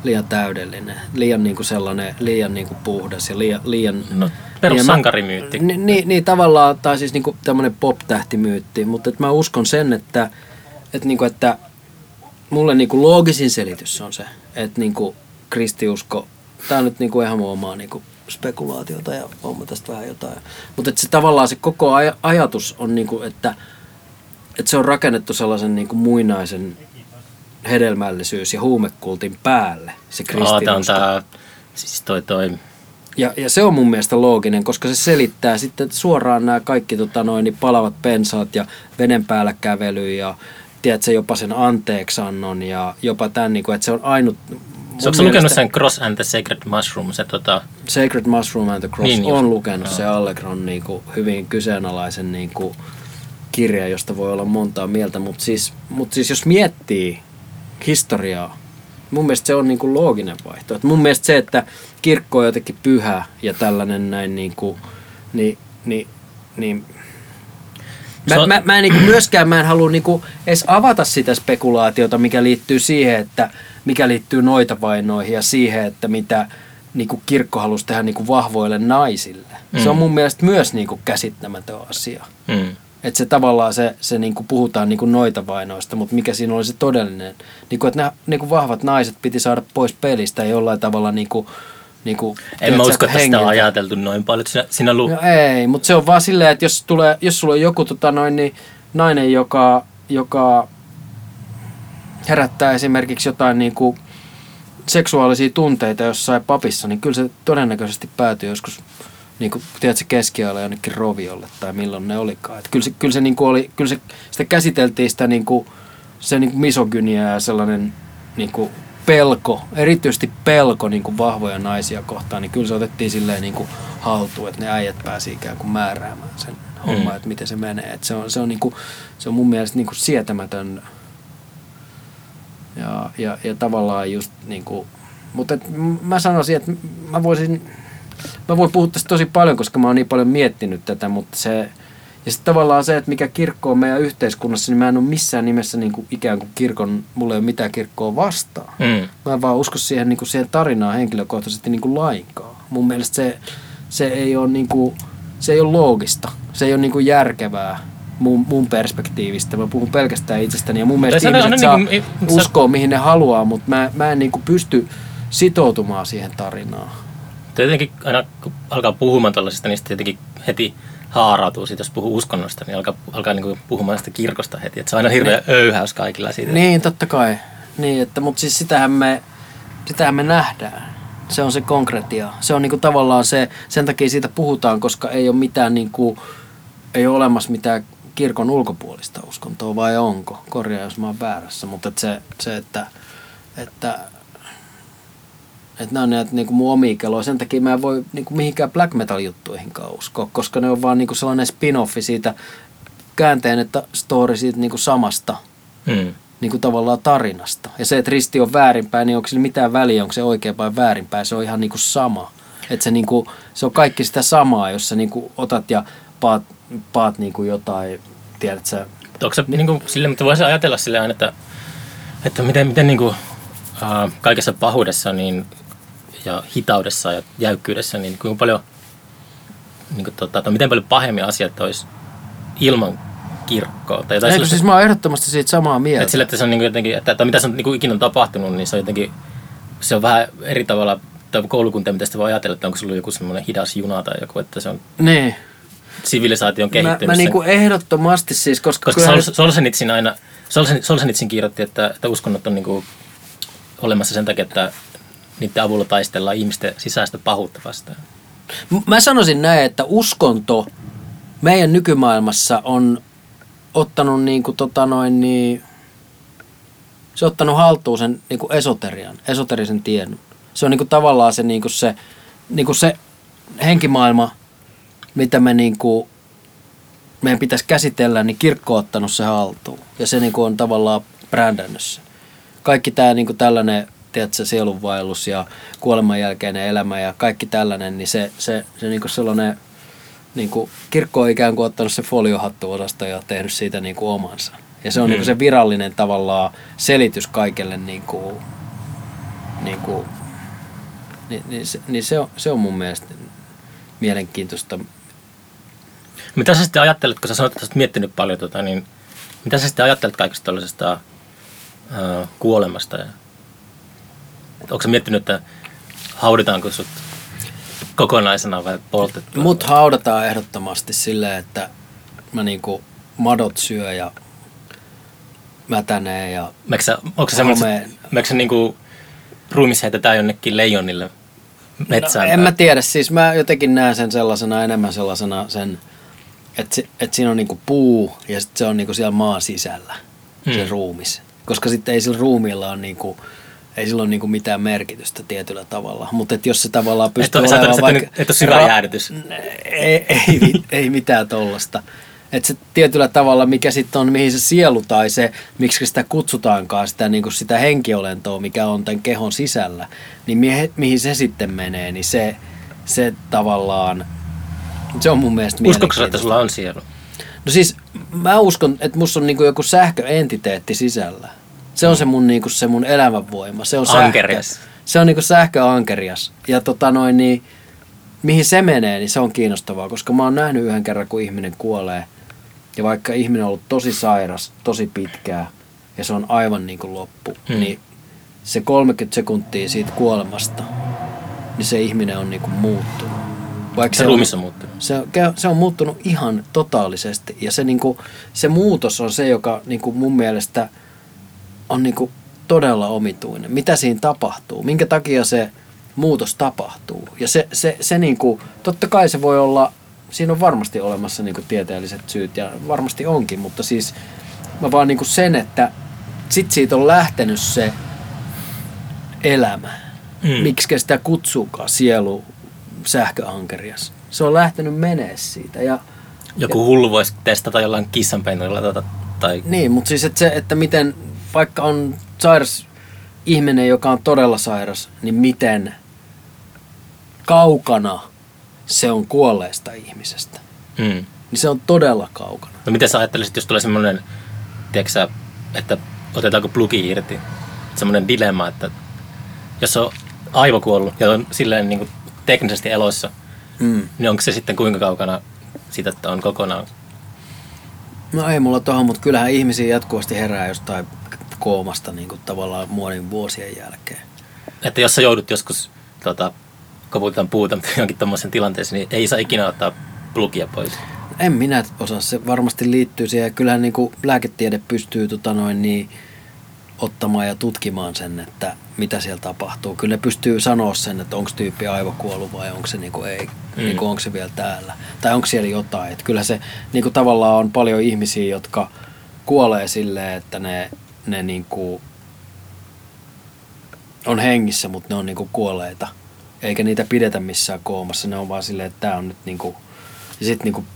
liian täydellinen, liian niin kuin sellainen, liian niin kuin puhdas ja liian... liian no, perussankarimyytti. Niin, niin, niin, tavallaan, tai siis niin kuin tämmöinen pop-tähtimyytti, mutta että mä uskon sen, että, että, niin kuin, että mulle niin kuin loogisin selitys on se, että niin kuin kristiusko, tämä on nyt niin kuin ihan mun omaa niin kuin spekulaatiota ja on tästä vähän jotain. Mutta se tavallaan se koko aj- ajatus on niinku, että, että se on rakennettu sellaisen niinku muinaisen hedelmällisyys ja huumekultin päälle, se kristinusko. Tämä, siis toi toi ja, ja se on mun mielestä looginen, koska se selittää sitten suoraan nämä kaikki tota noin, niin palavat pensaat ja veden päällä kävely ja tiedätkö, jopa sen anteeksannon ja jopa tämän, niin kuin, että se on ainut se onko lukenut sen Cross and the Sacred Mushroom? Se, tota... Sacred Mushroom and the Cross niin, on lukenut no. se Allegron niin kuin, hyvin kyseenalaisen niin kuin, kirja, josta voi olla montaa mieltä, mutta siis, mut siis jos miettii historiaa, mun mielestä se on niin kuin looginen vaihtoehto. Mun mielestä se, että kirkko on jotenkin pyhä ja tällainen näin niin kuin, niin, niin, niin Mä, on... mä, mä en niin myöskään mä en halua niin edes avata sitä spekulaatiota, mikä liittyy siihen, että mikä liittyy noita vainoihin ja siihen, että mitä niin kuin kirkko halusi tehdä niin kuin vahvoille naisille. Mm. Se on mm. mun mielestä myös niin kuin käsittämätön asia. Mm. Että se tavallaan se, se niin kuin puhutaan niin kuin noita vainoista, mutta mikä siinä oli se todellinen. Niin kuin, että ne niin kuin vahvat naiset piti saada pois pelistä jollain tavalla niin kuin, niin kuin, en mä usko, että sitä on ajateltu noin paljon. Sinä, sinä lu- no ei, mutta se on vaan silleen, että jos, tulee, jos sulla on joku tota noin, niin nainen, joka, joka herättää esimerkiksi jotain niin kuin seksuaalisia tunteita jossain papissa, niin kyllä se todennäköisesti päätyy joskus niin kuin, tiedätkö, keskiajalla jonnekin roviolle tai milloin ne olikaan. Että kyllä se, kyllä se, niin kuin oli, kyllä se sitä käsiteltiin sitä niin kuin, se niin kuin misogynia ja sellainen niin kuin pelko, erityisesti pelko niin kuin vahvoja naisia kohtaan, niin kyllä se otettiin silleen niin kuin haltuun, että ne äijät pääsi ikään kuin määräämään sen homman, mm. että miten se menee. Että se, on, se, on niin kuin, se on mun mielestä niin kuin sietämätön ja, ja, ja tavallaan just niin kuin, mutta et mä sanoisin, että mä voisin, mä voin puhua tästä tosi paljon, koska mä oon niin paljon miettinyt tätä, mutta se, Ja sitten tavallaan se, että mikä kirkko on meidän yhteiskunnassa, niin mä en ole missään nimessä niin kuin ikään kuin kirkon, mulla ei ole mitään kirkkoa vastaan. Mm. Mä en vaan usko siihen, niin kuin siihen tarinaan henkilökohtaisesti niin kuin lainkaan. Mun mielestä se, se, ei ole, niin kuin, se ei ole loogista. Se ei ole niin kuin järkevää mun, mun perspektiivistä. Mä puhun pelkästään itsestäni ja mun mielestä se ihmiset saa niin kuin- uskoa mihin ne haluaa, mutta mä, mä en niin kuin pysty sitoutumaan siihen tarinaan. Jotenkin aina kun alkaa puhumaan tällaisista, niin sitten jotenkin heti haarautuu siitä, jos puhuu uskonnosta, niin alkaa, alkaa niin puhumaan sitä kirkosta heti. Että se on aina hirveä öyhäys kaikilla siitä. Niin, totta kai. Niin, että, mutta siis sitähän me, sitähän me nähdään. Se on se konkretia. Se on niinku tavallaan se, sen takia siitä puhutaan, koska ei ole mitään niinku, ei ole olemassa mitään kirkon ulkopuolista uskontoa, vai onko? Korjaa, jos mä oon väärässä. Mutta et se, se, että, että, että nämä on näitä niinku mun omia keloja. Sen takia mä en voi niinku mihinkään black metal juttuihinkaan uskoa, koska ne on vaan niinku sellainen spin-offi siitä käänteen, että story siitä niinku samasta Mm. niin kuin tavallaan tarinasta. Ja se, että risti on väärinpäin, niin onko sillä mitään väliä, onko se oikein vai väärinpäin, se on ihan niin kuin sama. Että se, niin kuin, se on kaikki sitä samaa, jos sä niin kuin otat ja paat, paat niin kuin jotain, tiedät sä, Onko se niin kuin, sille, mutta voisi ajatella sille aina, että, että miten, miten niin kuin, äh, kaikessa pahuudessa niin, ja hitaudessa ja jäykkyydessä, niin kuinka paljon, niin kuin, tota, tai miten paljon pahemmin asiat olisi ilman kirkkoa. Tai Eikö siis mä oon ehdottomasti siitä samaa mieltä. Että sille, että se on niin jotenkin, että, että mitä se on niin ikinä on tapahtunut, niin se on jotenkin, se on vähän eri tavalla, tai koulukunta, mitä sitä voi ajatella, että onko se ollut joku semmoinen hidas juna tai joku, että se on Niin. sivilisaation Mä, kehittynyt. mä sen- niinku ehdottomasti siis, koska, koska kyllähän- Sol- Solzhenitsyn aina, Solzhen- Solzhenitsyn kirjoitti, että, että uskonnot on niin kuin olemassa sen takia, että niiden avulla taistellaan ihmisten sisäistä pahuutta vastaan. Mä sanoisin näin, että uskonto meidän nykymaailmassa on ottanut niin kuin, tota noin, niin, se on ottanut haltuun sen niin kuin esoterian, esoterisen tiedon. Se on niin kuin, tavallaan se, niin kuin se, niin kuin se henkimaailma, mitä me niin kuin, meidän pitäisi käsitellä, niin kirkko on ottanut se haltuun. Ja se niin kuin, on tavallaan brändännyt. Kaikki tämä niin kuin tällainen, tiedätkö, sielunvaellus ja kuoleman jälkeinen elämä ja kaikki tällainen, niin se, se, se niin kuin sellainen, niin kuin, kirkko on ikään kuin ottanut se foliohattuosasto ja tehnyt siitä niin kuin omansa. Ja se on Mm. niin kuin se virallinen tavallaan selitys kaikelle niin kuin, niin kuin, niin, niin, se, niin se, on, se on mun mielestä mielenkiintoista. Mitä sä sitten ajattelet, kun sä sanoit, että sä miettinyt paljon, tota, niin mitä sä sitten ajattelet kaikesta tällaisesta ää, kuolemasta? Ja, onko miettinyt, että hauditaanko sut kokonaisena vai poltettua? Mut haudataan ehdottomasti silleen, että mä niinku madot syö ja mätänee ja Meikö sä, onko se semmoinen, se niinku ruumis heitetään jonnekin leijonille metsään? No, en mä tiedä, siis mä jotenkin näen sen sellaisena enemmän sellaisena sen, että, että siinä on niinku puu ja sitten se on niinku siellä maan sisällä, mm. se Mm. ruumis. Koska sitten ei sillä ruumiilla ole niinku, ei sillä ole niinku mitään merkitystä tietyllä tavalla. Mutta jos se tavallaan pystyy et ole, olemaan sä et ole, et ole syvä jäädytys. ei, ei, ei mitään tollasta. Että se tietyllä tavalla, mikä sitten on, mihin se sielu tai se, miksi sitä kutsutaankaan, sitä, niin kuin sitä henkiolentoa, mikä on tämän kehon sisällä, niin mihin, mihin se sitten menee, niin se, se tavallaan, se on mun mielestä Uskotko sä, että sulla on sielu? No siis mä uskon, että musta on niinku joku sähköentiteetti sisällä. Se on se mun, niinku, se mun elämänvoima. Se on sähkö. Ankerias. Se on niinku sähköankerias. Ja tota noin, niin, mihin se menee, niin se on kiinnostavaa, koska mä oon nähnyt yhden kerran, kun ihminen kuolee. Ja vaikka ihminen on ollut tosi sairas, tosi pitkää, ja se on aivan niin kuin loppu, Hmm. niin se 30 sekuntia siitä kuolemasta, niin se ihminen on niin kuin muuttunut. Vaikka Se ruumis on muuttunut. se on, se on muuttunut ihan totaalisesti. Ja se, niinku, se muutos on se, joka niinku mun mielestä on niinku todella omituinen. Mitä siinä tapahtuu? Minkä takia se muutos tapahtuu? Ja se, se, se niinku, totta kai se voi olla, siinä on varmasti olemassa niinku tieteelliset syyt ja varmasti onkin, mutta siis mä vaan niinku sen, että sit siitä on lähtenyt se elämä. Mm. Miksi sitä kutsuukaan sielu sähköankerias. Se on lähtenyt menee siitä. Ja, Joku hullu voisi testata jollain kissanpennoilla tota, tai niin, mutta siis että se, että miten, vaikka on sairas ihminen, joka on todella sairas, niin miten kaukana se on kuolleesta ihmisestä. mm. niin se on todella kaukana. No miten sä ajattelisit, jos tulee semmoinen, tiedätkö että otetaanko plugi irti? Semmoinen dilemma, että jos on aivokuollut ja on silleen niin kuin teknisesti eloissa, Mm. niin onko se sitten kuinka kaukana siitä, että on kokonaan? No ei mulla tohon, mutta kyllähän ihmisiä jatkuvasti herää jostain koomasta niin kuin tavallaan muodin vuosien jälkeen. Että jos sä joudut joskus tota, koputetaan puuta jonkin tommosen tilanteeseen, niin ei saa ikinä ottaa plugia pois. En minä osaa, se varmasti liittyy siihen. Kyllähän niin kuin lääketiede pystyy tota noin, niin, ottamaan ja tutkimaan sen, että mitä siellä tapahtuu. Kyllä ne pystyy sanoa sen, että onko tyyppi aivokuollut vai onko se niin kuin ei, mm. niin kuin onko se vielä täällä. Tai onko siellä jotain. Että kyllä se niin kuin tavallaan on paljon ihmisiä, jotka kuolee silleen, että ne, ne niin kuin on hengissä, mutta ne on niin kuin kuolleita. Eikä niitä pidetä missään koomassa. Ne on vaan silleen, että tämä on nyt niin kuin, ja sitten niin kuin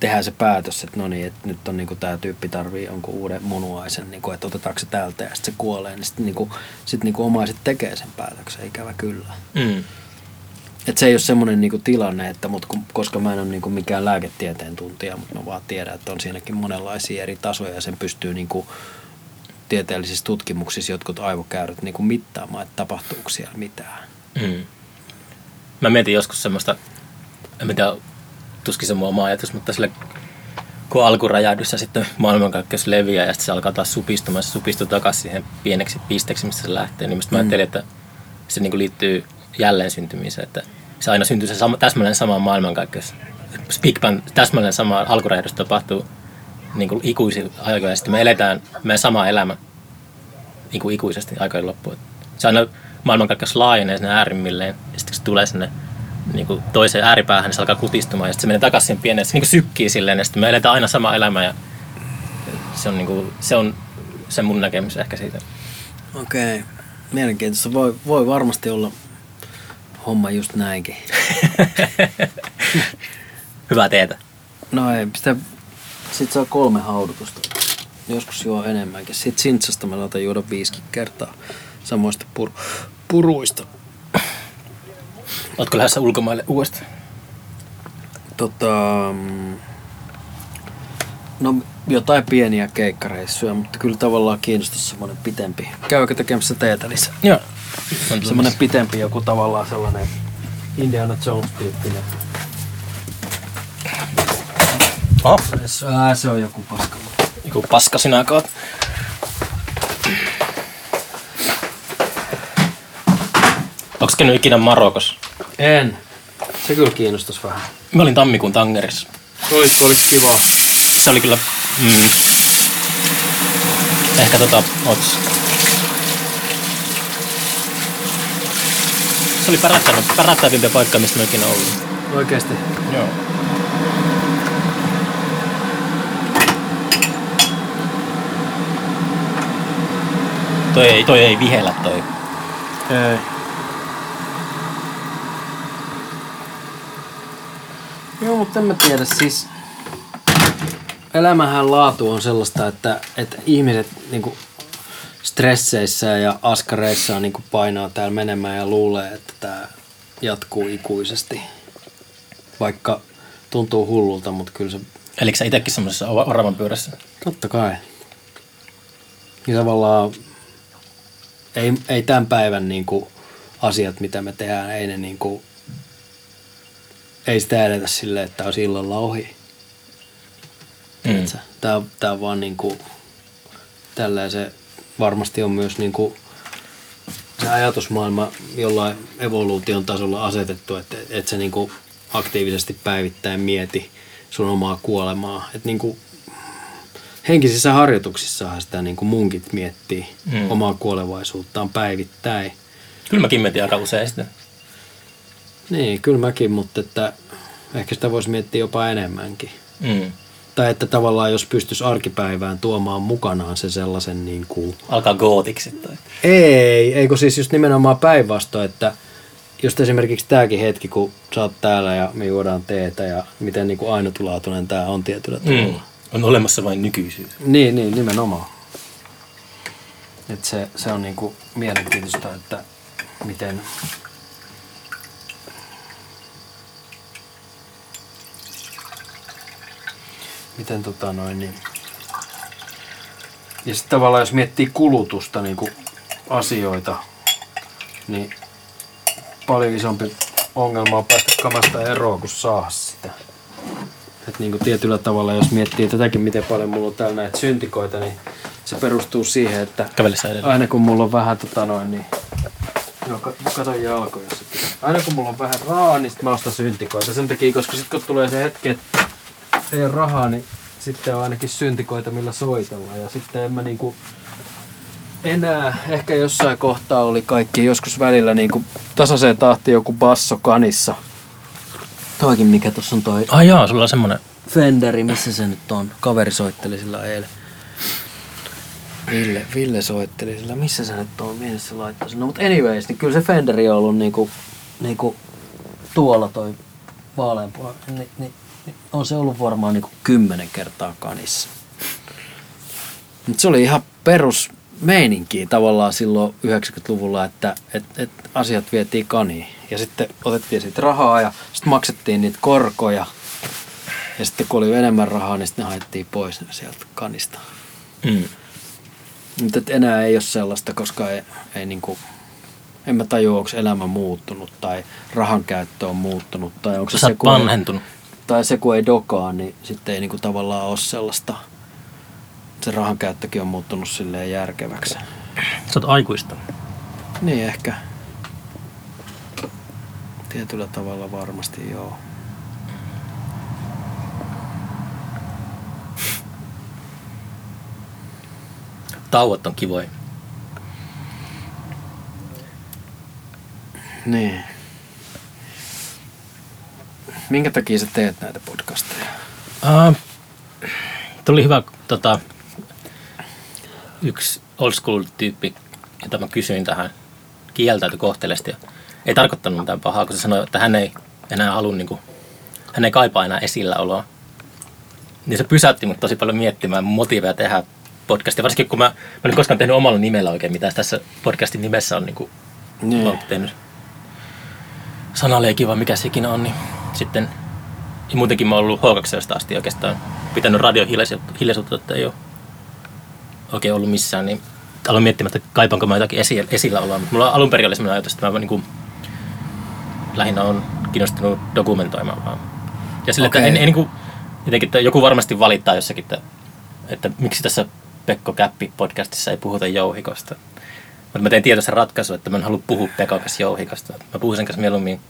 tehdään se päätös, että no niin, että nyt on niinku tämä tyyppi tarvii jonkun uuden munuaisen, niinku, että otetaanko se täältä ja sitten se kuolee, niin sitten niinku, sit niinku omaiset tekee sen päätöksen, ikävä kyllä. Mm. Et se ei ole semmoinen niinku tilanne, että mut kun, koska mä en ole niinku mikään lääketieteen tuntija, mutta mä vaan tiedän, että on siinäkin monenlaisia eri tasoja ja sen pystyy niinku tieteellisissä tutkimuksissa jotkut aivokäyrät niinku mittaamaan, että tapahtuuko siellä mitään. Mm. Mä mietin joskus semmoista, en mä tiedä, tuskin se mun oma ajatus, mutta sille kun on alkuräjähdys ja sitten maailmankaikkeus leviää ja sitten se alkaa taas supistumaan, se supistuu takaisin siihen pieneksi pisteeksi, mistä se lähtee, niin mistä mä Mm. ajattelin, että se niinku liittyy jälleen syntymiseen, että se aina syntyy se sama, täsmälleen sama maailmankaikkeus. Big Bang, täsmälleen sama alkuräjähdys tapahtuu niin kuin ikuisia aikoja ja sitten me eletään meidän sama elämä niin kuin ikuisesti aikojen loppuun. Se aina maailmankaikkeus laajenee sinne äärimmilleen ja sitten kun se tulee sinne niin kuin toiseen ääripäähän, niin se alkaa kutistumaan ja sitten se menee takaisin pieneen, se niin kuin sykkii silleen ja sitten me eletään aina sama elämä ja se on, niin kuin, se on se mun näkemys ehkä siitä. Okei, okay. mielenkiintoista. Voi, voi varmasti olla homma just näinkin. Hyvää teetä. No ei, sitä, sit saa kolme haudutusta. Joskus juo enemmänkin. Sitten sintsasta mä saatan juoda viisikin kertaa samoista pur, puruista. Ootko lähdössä ulkomaille uudestaan? Tota, mm, no jotain pieniä keikkareissuja, mutta kyllä tavallaan kiinnostus semmoinen pitempi. Käykö tekemässä teetä lisää? Joo. Semmoinen pitempi joku tavallaan sellainen Indiana Jones-tyyppinen. Oh, Se, ää, se on joku paska. joku paska sinä kaat. Onks käynyt ikinä Marokossa? En. Se kyllä kiinnostus vähän. Mä olin tammikuun Tangerissa. Olis, olis kiva. Se oli kyllä... Mm, ehkä tota... Ots. Se oli pärättävimpiä paikka, mistä mä ikinä ollut. Oikeesti. Joo. Toi ei, toi ei vihellä toi. Ei. Joo, mutta en mä tiedä, siis elämähän laatu on sellaista, että, että ihmiset niinku stresseissä ja askareissa niinku painaa täällä menemään ja luulee, että tämä jatkuu ikuisesti. Vaikka tuntuu hullulta, mutta kyllä se Elikö sä itekin semmosessa ora- oravan pyörässä? Totta kai. Ja tavallaan ei, ei tämän päivän niin kuin, asiat, mitä me tehdään, ei ne niin kuin, ei sitä edetä silleen, että olisi illalla ohi. Mm. Tämä, tämä on vaan niin kuin, tälleen se varmasti on myös niin kuin, se ajatusmaailma jollain evoluution tasolla asetettu, että, että se niin kuin aktiivisesti päivittäin mieti sun omaa kuolemaa. Että niin kuin henkisissä harjoituksissahan sitä niin kuin munkit miettii Mm. mm. omaa kuolevaisuuttaan päivittäin. Kyllä mäkin mietin aika usein sitä. Niin, kyllä mäkin, mutta että ehkä sitä voisi miettiä jopa enemmänkin. Mm. Tai että tavallaan jos pystyisi arkipäivään tuomaan mukanaan se sellaisen niin kuin... Alkaa gootiksi tai... Ei, eikö siis just nimenomaan päinvastoin, että just esimerkiksi tämäkin hetki, kun sä oot täällä ja me juodaan teetä ja miten niin kuin ainutlaatuinen tämä on tietyllä tavalla. Mm. On olemassa vain nykyisyys. Niin, niin, nimenomaan. Et se, se on niinku mielenkiintoista, että miten... miten tota noin niin. Ja sitten tavallaan jos miettii kulutusta niin kuin asioita, niin paljon isompi ongelma on päästä kamasta eroon kuin saa sitä. Et niin kuin tietyllä tavalla, jos miettii tätäkin, miten paljon mulla on täällä näitä syntikoita, niin se perustuu siihen, että aina kun mulla on vähän tota noin, niin Joo, ka- kato jalkoja sitten. Aina kun mulla on vähän rahaa, niin mä ostan syntikoita. Sen takia, koska sit kun tulee se hetki, että ei ole rahaa, niin sitten on ainakin syntikoita, millä soitella. Ja sitten en mä niinku enää, ehkä jossain kohtaa oli kaikki joskus välillä niinku tasaiseen tahtiin joku basso kanissa. Toikin mikä tuossa on toi Ai jaa, sulla on semmonen. Fenderi, missä se nyt on? Kaveri soitteli sillä eilen. Ville, Ville soitteli sillä, missä se nyt on, mihin se laittoi sen. No mutta anyways, niin kyllä se Fenderi on ollut niinku, niinku tuolla toi vaaleanpuna. Ni, ni, ni, on se ollut varmaan niinku kymmenen kertaa kanissa. Mutta se oli ihan perus meininkiä tavallaan silloin 90-luvulla, että et, et asiat vietiin kaniin. Ja sitten otettiin siitä rahaa ja sitten maksettiin niitä korkoja. Ja sitten kun oli enemmän rahaa, niin sitten ne haettiin pois sieltä kanista. Mm. Mutta enää ei ole sellaista, koska ei, ei niinku, en mä tajua, onko elämä muuttunut tai rahan käyttö on muuttunut tai onko se, se kun ei, vanhentunut. tai se kun ei dokaa, niin sitten ei niinku tavallaan ole sellaista. Se rahan käyttökin on muuttunut silleen järkeväksi. Sä oot aikuista. Niin ehkä. Tietyllä tavalla varmasti joo. Tauot on kivoja. Niin. Minkä takia sä teet näitä podcasteja? Uh, tuli hyvä tota, yksi old school tyyppi, jota mä kysyin tähän, kieltäytyi kohteleesti. Ei tarkoittanut mitään pahaa, kun se sanoi, että hän ei enää halua, niin kuin, hän ei kaipaa enää esilläoloa. Niin se pysäytti mut tosi paljon miettimään motiiveja tehdä podcastia. Varsinkin kun mä, mä en ole koskaan tehnyt omalla nimellä oikein mitään. Tässä podcastin nimessä on niin kuin, Niin. tehnyt sanaleikki vai mikä se ikinä on, niin sitten ja muutenkin mä oon ollut H2 asti oikeastaan pitänyt radio hiljaisuutta, että ei ole oikein ollut missään, niin aloin miettimään, että kaipaanko mä jotakin esi- esillä olla. Mutta mulla alun perin oli sellainen ajatus, että mä niin kuin, lähinnä on kiinnostunut dokumentoimaan vaan. Ja sille, okay. Että en, en, niin kuin, jotenkin, että joku varmasti valittaa jossakin, että, että miksi tässä Pekko Käppi podcastissa ei puhuta jouhikosta. Mutta mä tein tietoisen ratkaisun, että mä en halua puhua Pekon kanssa jouhikosta. Mä puhun sen kanssa mieluummin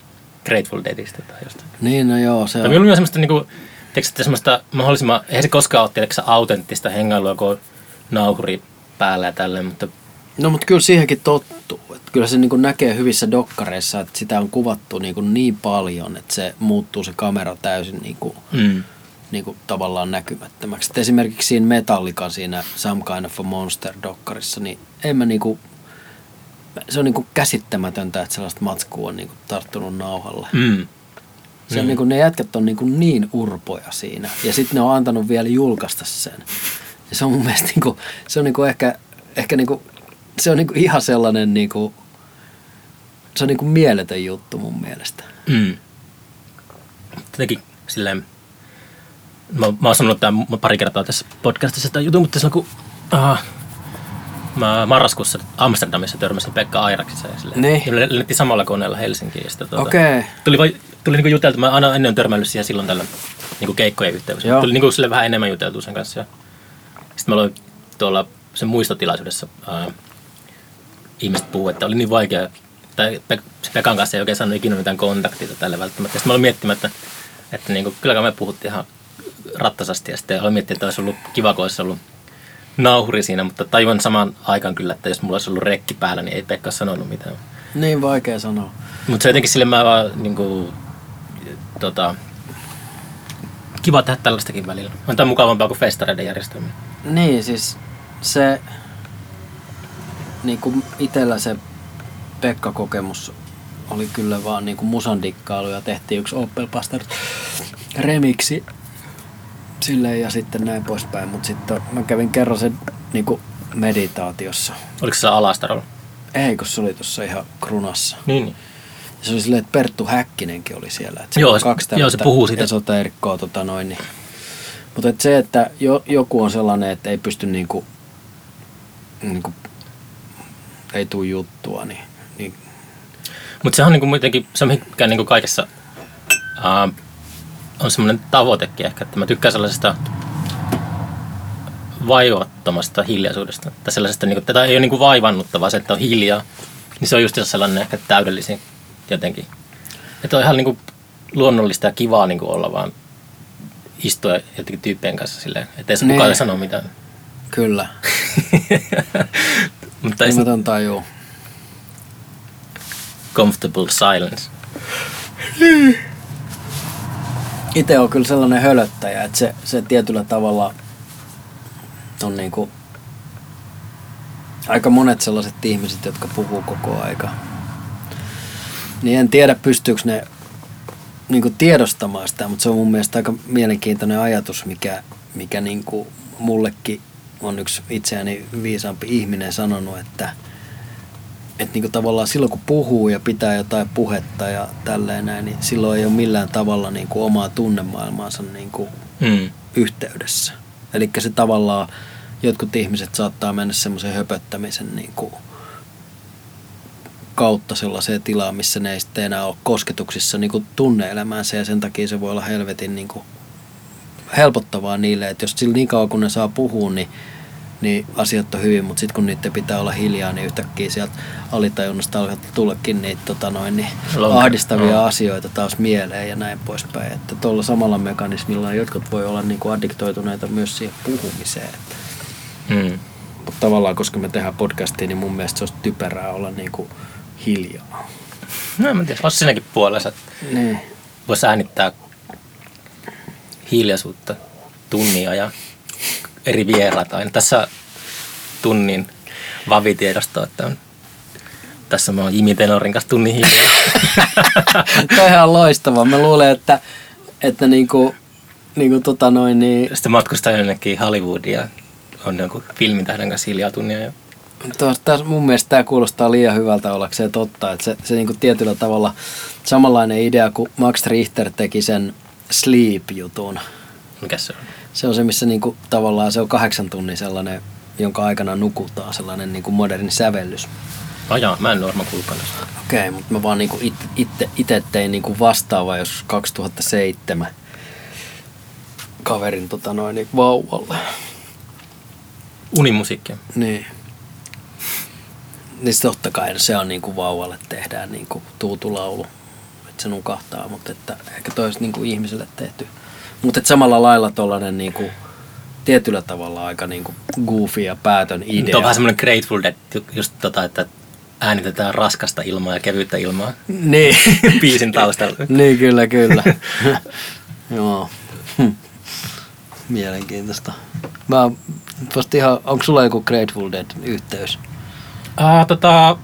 Grateful Deadistä tai jostain. Niin, no joo, se on. mieluummin on semmoista, niinku, tiedätkö, että semmoista mahdollisimman, eihän se koskaan ole tiedätkö, autenttista hengailua, kun on nauhuri päällä ja tälleen, mutta No mutta kyllä siihenkin tottuu. Että kyllä se niin näkee hyvissä dokkareissa, että sitä on kuvattu niin, niin paljon, että se muuttuu se kamera täysin niin kuin, mm, niin kuin tavallaan näkymättömäksi. Et esimerkiksi siinä Metallican siinä Some Kind of a Monster-dokkarissa, niin en mä niinku, se on niinku käsittämätöntä, että sellaista matskua on niinku tarttunut nauhalle. mm, Se on niinku, ne jätkät on niinku niin urpoja siinä. Ja sitten ne on antanut vielä julkaista sen. Ja se on mun mielestä niinku, se on niinku ehkä, ehkä niinku, se on niinku ihan sellainen niinku, se on niinku mieletön juttu mun mielestä. mm. Jotenkin silleen, mä, mä oon sanonut tämän pari kertaa tässä podcastissa tämän jutun, mutta silloin kun uh, mä marraskuussa Amsterdamissa törmäsin Pekka Airaksissa ja silleen, Niin. ja lennettiin samalla koneella Helsinkiin. Ja sitten, tuota, Okei. Okay. Tuli, vai, tuli niinku juteltu, mä aina ennen on törmällyt siihen silloin tällä niinku keikkojen yhteydessä. Joo. Tuli niinku sille vähän enemmän juteltu sen kanssa. Ja sitten mä aloin tuolla sen muistotilaisuudessa ää, ihmiset puhuu, että oli niin vaikea, tai Pek- Pekan kanssa ei oikein saanut ikinä mitään kontaktia tälle välttämättä. Sitten mä aloin miettimään, että, että niinku, kyllä me puhuttiin ihan rattasasti ja sitten aloin miettiä, että olisi ollut kiva, kun olisi ollut nauhuri siinä, mutta tajuan samaan aikaan kyllä, että jos mulla olisi ollut rekki päällä, niin ei Pekka sanonut mitään. Niin vaikea sanoa. Mutta se jotenkin sille mä vaan niinku, tota, kiva tehdä tällaistakin välillä. On tämä mukavampaa kuin festareiden järjestäminen. Niin, siis se, niin kuin itellä se Pekka-kokemus oli kyllä vaan niin kuin musandikkailu ja tehtiin yksi Opel Pastor remiksi silleen ja sitten näin poispäin. Mutta sitten mä kävin kerran sen niin kuin meditaatiossa. Oliko se Alastarolla? Ei, kun se oli tuossa ihan krunassa. Niin, niin. Se oli silleen, että Perttu Häkkinenkin oli siellä. Että Joo, se- kaksi joo, se puhuu siitä. esoterikkoa tota noin, niin Mutta et se, että jo, joku on sellainen, että ei pysty niinku, niinku ei tuu juttua, niin, niin Mutta se on niinku muutenkin, se mikä niinku kaikessa uh, on semmoinen tavoitekin ehkä, että mä tykkään sellaisesta vaivattomasta hiljaisuudesta. Tai sellaisesta, niinku, tätä ei ole niinku vaivannuttavaa se, että on hiljaa. Niin se on just sellainen ehkä täydellisin jotenkin. Että on ihan niinku luonnollista ja kivaa niinku olla vaan istua jotenkin tyyppien kanssa silleen, että ei se Niin. kukaan sano mitään. kyllä. Mutta ei ton tajuu. comfortable silence. Itse on kyllä sellainen hölöttäjä, että se, se tietyllä tavalla on niinku aika monet sellaiset ihmiset, jotka puhuu koko aika. Niin en tiedä, pystyykö ne niinku tiedostamaan sitä, mutta se on mun mielestä aika mielenkiintoinen ajatus, mikä, mikä niinku mullekin on yksi itseäni viisaampi ihminen sanonut, että että niinku tavallaan silloin kun puhuu ja pitää jotain puhetta ja tälleen näin, niin silloin ei ole millään tavalla niinku omaa tunnemaailmaansa niinku Mm. yhteydessä. Eli se tavallaan, jotkut ihmiset saattaa mennä semmoisen höpöttämisen niinku kautta sellaiseen tilaan, missä ne ei sitten enää ole kosketuksissa niinku tunne-elämäänsä ja sen takia se voi olla helvetin niinku helpottavaa niille, että jos sillä niin kauan kun ne saa puhua, niin, niin asiat on hyvin, mutta sitten kun niiden pitää olla hiljaa, niin yhtäkkiä sieltä alitajunnasta alkaa tullakin niitä tota noin, niin Lonke- ahdistavia no. asioita taas mieleen ja näin poispäin. Että tuolla samalla mekanismilla jotkut voi olla niin kuin addiktoituneita myös siihen puhumiseen. Että, Mm. mutta tavallaan, koska me tehdään podcastia, niin mun mielestä se olisi typerää olla niin kuin hiljaa. No en tiedä, olisi siinäkin puolessa, Niin. voisi äänittää hiljaisuutta tunnia ja eri vieraat aina. Tässä tunnin vavitiedosto, että on, tässä mä oon Jimi Tenorin kanssa tunnin hiljaa. Toi on loistava. Mä luulen, että, että niinku, niinku tota noin, niin, Sitten matkustaa jonnekin Hollywoodiin ja on jonkun filmitähden kanssa hiljaa tunnia. Ja... Tuossa, tässä mun mielestä tämä kuulostaa liian hyvältä ollakseen totta. Että se, se niinku tietyllä tavalla samanlainen idea kuin Max Richter teki sen Sleep-jutun. Mikä se on? Se on se, missä niinku, tavallaan se on kahdeksan tunnin sellainen, jonka aikana nukutaan, sellainen niinku moderni sävellys. Ajaa, mä en ole varmaan tästä. Okei, mutta mä vaan niinku itse, itse, itse tein niinku vastaava jos 2007 kaverin tota noin, niin vauvalle. Unimusiikkia. Niin. Niin totta kai se on niinku vauvalle tehdään niinku tuutulaulu, se nukahtaa, mutta että ehkä toi olisi niinku ihmiselle tehty. Mutta samalla lailla tollanen niinku tietyllä tavalla aika niinku goofy ja päätön idea. Tuo on vähän semmoinen Grateful Dead, ju- just tota, että äänitetään raskasta ilmaa ja kevyyttä ilmaa Niin. biisin taustalla. niin, kyllä, kyllä. Joo. Hm. Mielenkiintoista. Mä vasta ihan, onko sulla joku Grateful Dead yhteys? Uh, tota,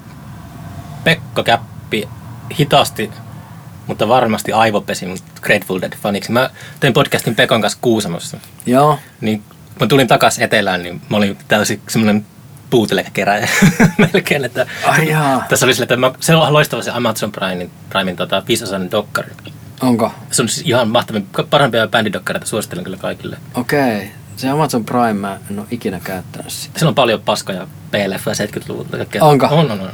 Pekka Käppi hitaasti, mutta varmasti aivopesi mut Grateful Dead faniksi. Mä tein podcastin Pekon kanssa Kuusamossa. Joo. Niin kun mä tulin takas etelään, niin mä olin täysin semmoinen puutelekeräjä melkein. Että Ai jaa. tässä oli sille, että mä, se on loistava se Amazon Primein, Primein tota, viisosainen dokkari. Onko? Se on siis ihan mahtavia, parhaimpia bändidokkareita, suosittelen kyllä kaikille. Okei. Se Amazon Prime, mä en ole ikinä käyttänyt sitä. Siellä on paljon paskoja PLF 70-luvulta. kaikkea. Onko? On, on, on.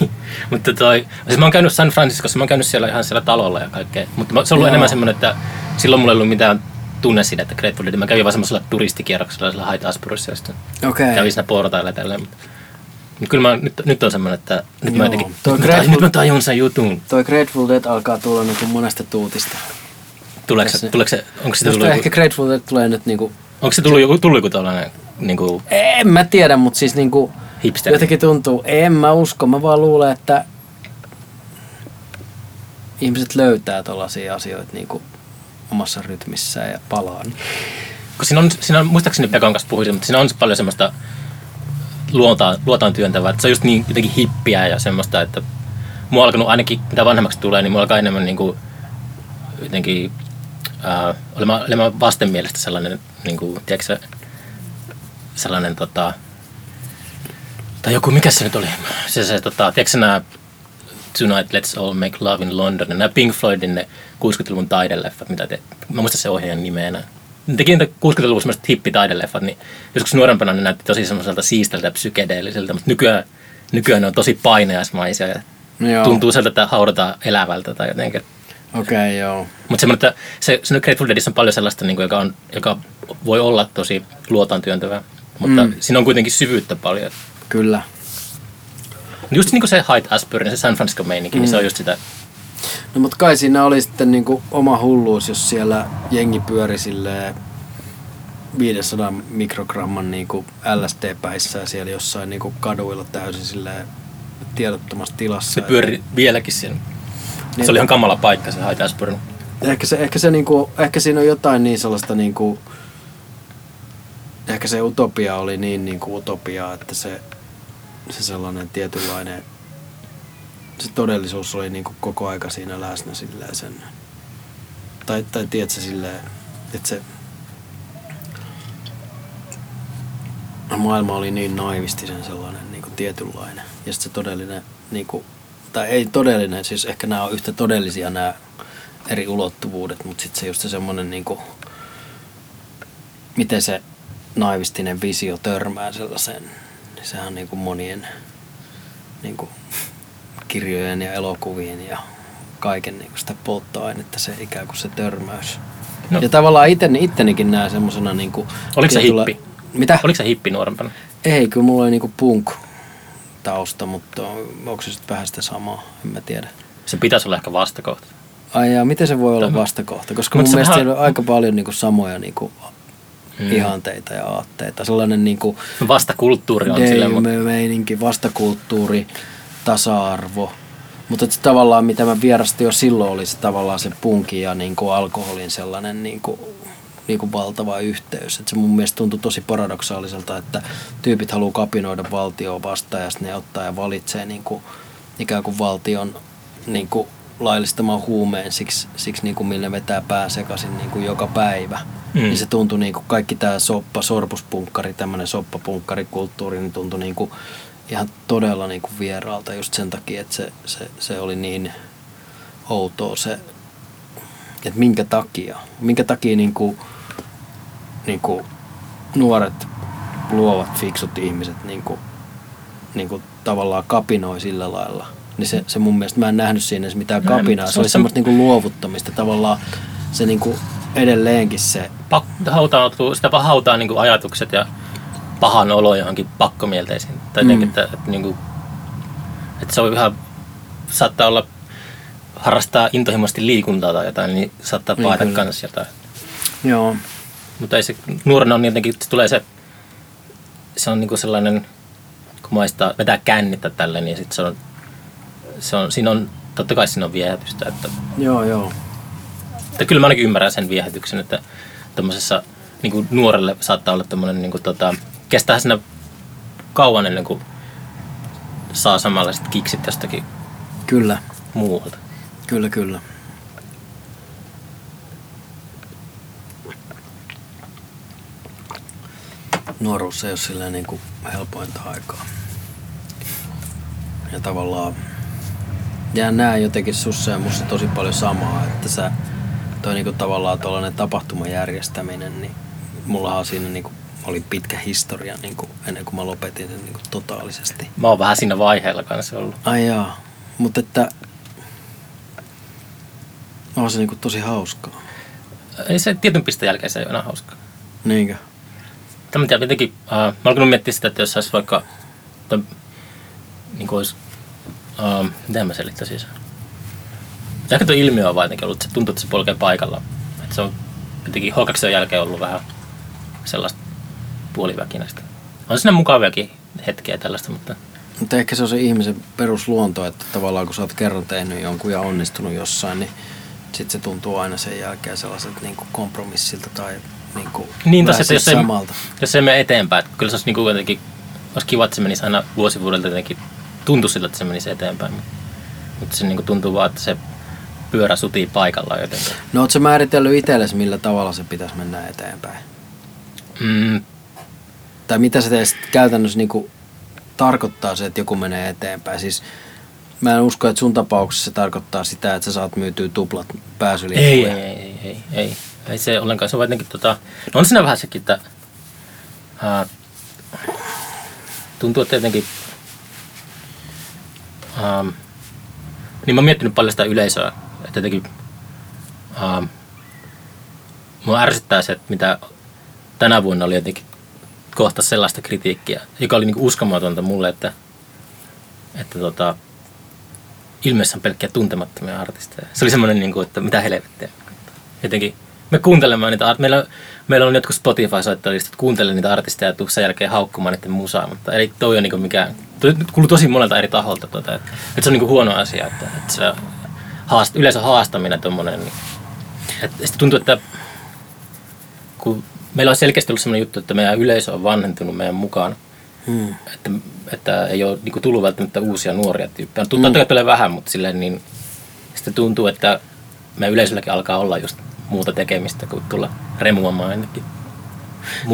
Mutta toi, siis mä oon käynyt San Franciscossa, mä oon käynyt siellä ihan siellä talolla ja kaikkea. Mutta mä- se on ollut Joo. enemmän semmoinen, että silloin mulla ei ollut mitään tunne siitä, että Grateful. Mä kävin vaan semmoisella turistikierroksella siellä Hyde Asburyssa ja sitten Okei. kävin siinä portailla ja tälleen. Kyllä mä, nyt, nyt on semmoinen, että nyt mä Joo. jotenkin, Toi nyt, mä, Grateful- nyt mä tajun sen jutun. Toi Grateful Dead alkaa tulla niinku monesta tuutista. Tuleeko, se, tuleeko se, onko Musta tullut, ehkä Grateful Dead tulee nyt niinku... onko se tullut joku, tullut joku tällainen niin kuin En mä tiedä, mutta siis niinku... hipster? Jotenkin tuntuu, en mä usko, mä vaan luulen, että ihmiset löytää tollaisia asioita niinku omassa rytmissään ja palaa. Niin. kun siinä on, siinä on, muistaakseni Pekon kanssa puhuisin, mutta siinä on paljon semmoista luontaan, luotaan työntävää, että se on just niin jotenkin hippiä ja semmoista, että mua on alkanut ainakin, mitä vanhemmaksi tulee, niin mua alkaa enemmän niin kuin, jotenkin äh, olemaan, olemaan vastenmielistä sellainen, niin kuin, tiedätkö se, sellainen tota, tai joku, mikä se nyt oli, se, se tota, tiedätkö nämä Tonight Let's All Make Love in London, nämä Pink Floydin ne 60-luvun taideleffat, mitä te, mä muistan se ohjaajan nimeä enää. ne teki niitä 60-luvulla semmoiset hippitaideleffat, niin joskus nuorempana ne näytti tosi semmoiselta siisteltä ja psykedeelliseltä, mutta nykyään, nykyään ne on tosi painajaismaisia ja Joo. tuntuu sieltä, että haudataan elävältä tai jotenkin. Okei, okay, joo. Mutta semmoinen, että se, se Grateful Deadissä on paljon sellaista, niin kuin, joka, on, joka voi olla tosi luotaan työntävää, mutta Mm. mm. siinä on kuitenkin syvyyttä paljon. Kyllä. Just niin kuin se Hyde Asbury, se San Francisco meininki, mm. niin se on just sitä. No mutta kai siinä oli sitten niinku oma hulluus, jos siellä jengi pyöri silleen 500 mikrogramman niinku LSD-päissä ja siellä jossain niinku kaduilla täysin silleen tiedottomassa tilassa. Se pyöri vieläkin siinä. Niin. Se oli ihan kamala paikka se Asbury. Ehkä, se, ehkä, se niinku, ehkä siinä on jotain niin sellaista niinku, ehkä se utopia oli niin niinku utopiaa, että se, se sellainen tietynlainen, se todellisuus oli niinku koko aika siinä läsnä silleen sen, tai, tai tiedätkö silleen, että se maailma oli niin naivistisen sellainen niinku tietynlainen. Ja sitten se todellinen, niinku, tai ei todellinen, siis ehkä nämä on yhtä todellisia nämä eri ulottuvuudet, mutta sitten se just se semmoinen niinku, miten se naivistinen visio törmää sellaiseen, niin sehän on niinku monien niinku, kirjojen ja elokuvien ja kaiken niinku sitä polttoainetta, se ikään kuin se törmäys. No. Ja tavallaan itteni, ittenikin näen semmosena niinku... Oliko se hippi? Mitä? Oliko se hippi nuorempana? Ei, kyllä mulla oli niinku punk tausta, mutta onko se sitten vähän sitä samaa, en mä tiedä. Se pitäisi olla ehkä vastakohta. Ai ja miten se voi olla vastakohta? Koska Mut mun mielestä vähän- on aika paljon niinku samoja niinku Mm. ihanteita ja aatteita. Sellainen niinku Vastakulttuuri on silleen, mutta meininki, vastakulttuuri, tasa-arvo. Mutta tavallaan, mitä mä vierastin jo silloin, oli se tavallaan se punkin ja niinku alkoholin sellainen niinku, niinku valtava yhteys. Et se mun mielestä tuntui tosi paradoksaaliselta, että tyypit haluaa kapinoida valtioon vastaan ja sitten ne ottaa ja valitsee niinku, ikään kuin valtion niinku, laillistamaan huumeen siksi, siksi niinku, millä ne vetää pää sekaisin niinku, joka päivä. Mm. Niin se tuntui niinku, kaikki tämä soppa, sorbuspunkkari, tämmöinen soppapunkkarikulttuuri, niin tuntui niinku, ihan todella niinku, vieraalta just sen takia, että se, se, se oli niin outoa se, että minkä takia, minkä takia niinku, niinku, nuoret, luovat, fiksut ihmiset niinku, niinku, tavallaan kapinoi sillä lailla. Niin se, se mun mielestä, mä en nähnyt siinä edes mitään kapinaa. se oli se- semmoista niinku luovuttamista. Tavallaan se niinku edelleenkin se, pak- hautautuu, sitä hautaa niin ajatukset ja pahan olo johonkin pakkomielteisiin. Tai Mm. mm. että, että, niin kuin, että se on ihan, saattaa olla, harrastaa intohimoisesti liikuntaa tai jotain, niin saattaa Niin, paeta kyllä. kans jotain. joo, Mutta ei se, nuorena on jotenkin, se tulee se, se on niinku sellainen, kun maistaa, vetää kännittä tälle, niin sit se on, se on, siinä on, totta kai siinä on viehätystä, että, joo, joo. että kyllä mä ainakin ymmärrän sen viehätyksen, että tämmöisessä niinku nuorelle saattaa olla tämmöinen, niinku, tota, kestää siinä kauan ennen kuin saa samanlaiset kiksit jostakin Kyllä, muualta. kyllä, kyllä. Nuoruus ei ole silleen niin kuin helpointa aikaa. Ja tavallaan ja näen jotenkin sussa ja musta tosi paljon samaa, että sä toi niinku tavallaan tuollainen tapahtuman järjestäminen, niin mullahan siinä niinku oli pitkä historia niinku ennen kuin mä lopetin sen niinku totaalisesti. Mä oon vähän siinä vaiheella kanssa ollut. Ai jaa, mutta että on se niinku tosi hauskaa. Ei se tietyn pisteen jälkeen se ei ole enää hauskaa. Niinkö? Tämä tiedä, jotenkin, äh, mä alkanut miettiä sitä, että jos saisi vaikka, tai, niin kuin olisi, äh, miten mä selittäisin sen? Ehkä tuo ilmiö on vaan jotenkin ollut, että se tuntuu, että se polkee paikalla. Että se on jotenkin h jälkeen ollut vähän sellaista puoliväkinäistä. On siinä mukaviakin hetkiä tällaista, mutta Mutta ehkä se on se ihmisen perusluonto, että tavallaan kun sä oot kerran tehnyt jonkun ja onnistunut jossain, niin sit se tuntuu aina sen jälkeen sellaiselta niinku kompromissilta tai niinku Niin, vähän tossa, että jos ei, samalta. jos se ei mene eteenpäin, että kyllä se olisi niin kuin jotenkin, olisi kiva, että se menisi aina vuosi vuodelta jotenkin, tuntuu siltä, että se menisi eteenpäin. Mutta se niin kuin tuntuu vaan, että se pyörä sutii paikallaan jotenkin. No oot sä määritellyt itsellesi, millä tavalla se pitäisi mennä eteenpäin? Mm, Tai mitä se teistä käytännössä niinku tarkoittaa se, että joku menee eteenpäin? Siis mä en usko, että sun tapauksessa se tarkoittaa sitä, että sä saat myytyä tuplat pääsylippuja. ei, ei, ei, ei. Ei se ollenkaan, se on jotenkin tota, no on siinä vähän sekin, että ää, tuntuu, että jotenkin, ää, niin mä oon miettinyt paljon sitä yleisöä, että jotenkin ää, mua ärsyttää se, että mitä tänä vuonna oli jotenkin kohta sellaista kritiikkiä, joka oli niinku uskomatonta mulle, että, että tota, ilmeessä on pelkkiä tuntemattomia artisteja. Se oli semmoinen, niinku, että mitä helvettiä. Jotenkin me kuuntelemaan niitä, meillä, meillä on jotkut Spotify-soittajat, että kuuntele niitä artisteja ja tuu sen jälkeen haukkumaan niiden musaa, mutta ei toi on niinku mikään, toi kuuluu tosi monelta eri taholta, tuota, että, että, se on niinku huono asia, että, että se haast, yleensä haastaminen tuommoinen, niin, että sitten tuntuu, että kun meillä on selkeästi ollut sellainen juttu, että meidän yleisö on vanhentunut meidän mukaan. Hmm. Että, että ei ole niin kuin, tullut välttämättä uusia nuoria tyyppejä. Tuntuu, hmm. että tulee vähän, mutta silleen, niin sitten tuntuu, että meidän yleisölläkin alkaa olla just muuta tekemistä kuin tulla remuamaan ainakin.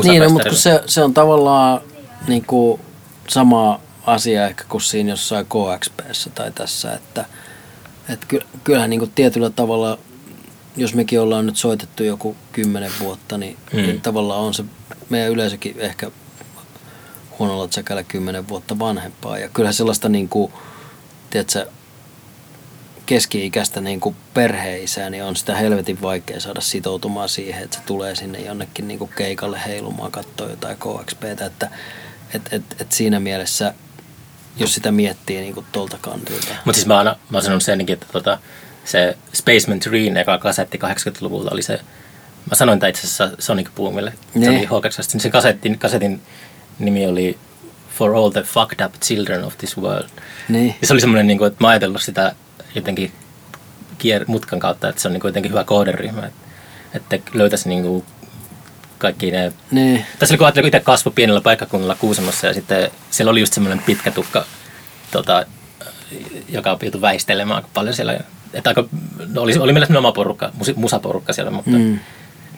Niin, no, mutta se, se on tavallaan niin kuin sama asia ehkä kuin siinä jossain KXPssä tai tässä, että, että kyllähän niin kuin tietyllä tavalla jos mekin ollaan nyt soitettu joku kymmenen vuotta, niin, hmm. niin tavallaan on se meidän yleisökin ehkä huonolla tsekällä kymmenen vuotta vanhempaa. Ja kyllä sellaista niin kuin, tiedätkö, keski-ikäistä niin kuin perheisää, niin on sitä helvetin vaikea saada sitoutumaan siihen, että se tulee sinne jonnekin niin kuin keikalle heilumaan katsoa jotain KXPtä. Että et, et, et siinä mielessä, jos sitä miettii niin kuin tuolta kantilta. Mutta siis mä oon, mä oon sanonut senkin, että tota, se Spaceman 3, eka kasetti 80-luvulta oli se, mä sanoin tämän itse asiassa Sonic Boomille, se oli h niin se kasetin, kasetin nimi oli For All the Fucked Up Children of This World. Niin. Ja se oli semmoinen, niin kuin, että mä ajatellut sitä jotenkin kier, mutkan kautta, että se on niin kuin jotenkin hyvä kohderyhmä, että, että löytäisi niin kuin kaikki ne... Niin. Tässä oli kun ajattelin, itse kasvoi pienellä paikkakunnalla Kuusamossa ja sitten siellä oli just semmoinen pitkä tukka, tota, joka joutui väistelemään paljon siellä että aika, no oli, oli meillä oma porukka, musaporukka siellä, mutta mm. niin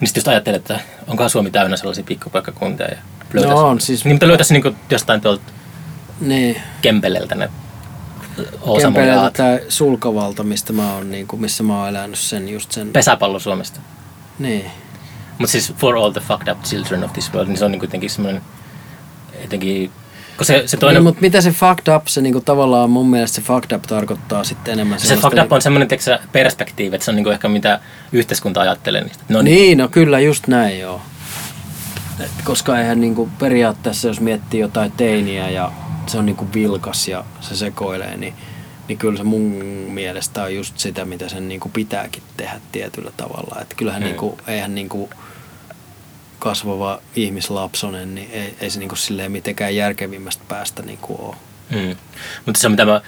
sitten just ajattelin, että onkohan Suomi täynnä sellaisia pikkupaikkakuntia ja löytäisi, no on, siis... niin, mutta löytäisi niin jostain tuolta niin. Kempeleltä ne Kempeleltä tai Sulkavalta, mistä mä oon, niin kuin, missä mä oon elänyt sen just sen... Pesäpallo Suomesta. Niin. Mutta siis For All the Fucked Up Children of This World, niin se on niin kuitenkin semmoinen jotenkin kun se, se toinen... Niin, mutta mitä se fucked up, se niinku tavallaan mun mielestä se fucked up tarkoittaa sitten enemmän Se fucked up on semmoinen teksä, perspektiivi, että se on niinku ehkä mitä yhteiskunta ajattelee niistä. No niin, niin, no kyllä just näin joo. Et koska eihän niinku periaatteessa, jos miettii jotain teiniä ja se on niinku vilkas ja se sekoilee, niin, niin kyllä se mun mielestä on just sitä, mitä sen niinku pitääkin tehdä tietyllä tavalla. Että kyllähän hmm. niinku, eihän niinku, kasvava ihmislapsonen, niin ei, ei se niin kuin silleen mitenkään järkevimmästä päästä niin kuin ole. Mm. Mutta se, mitä mä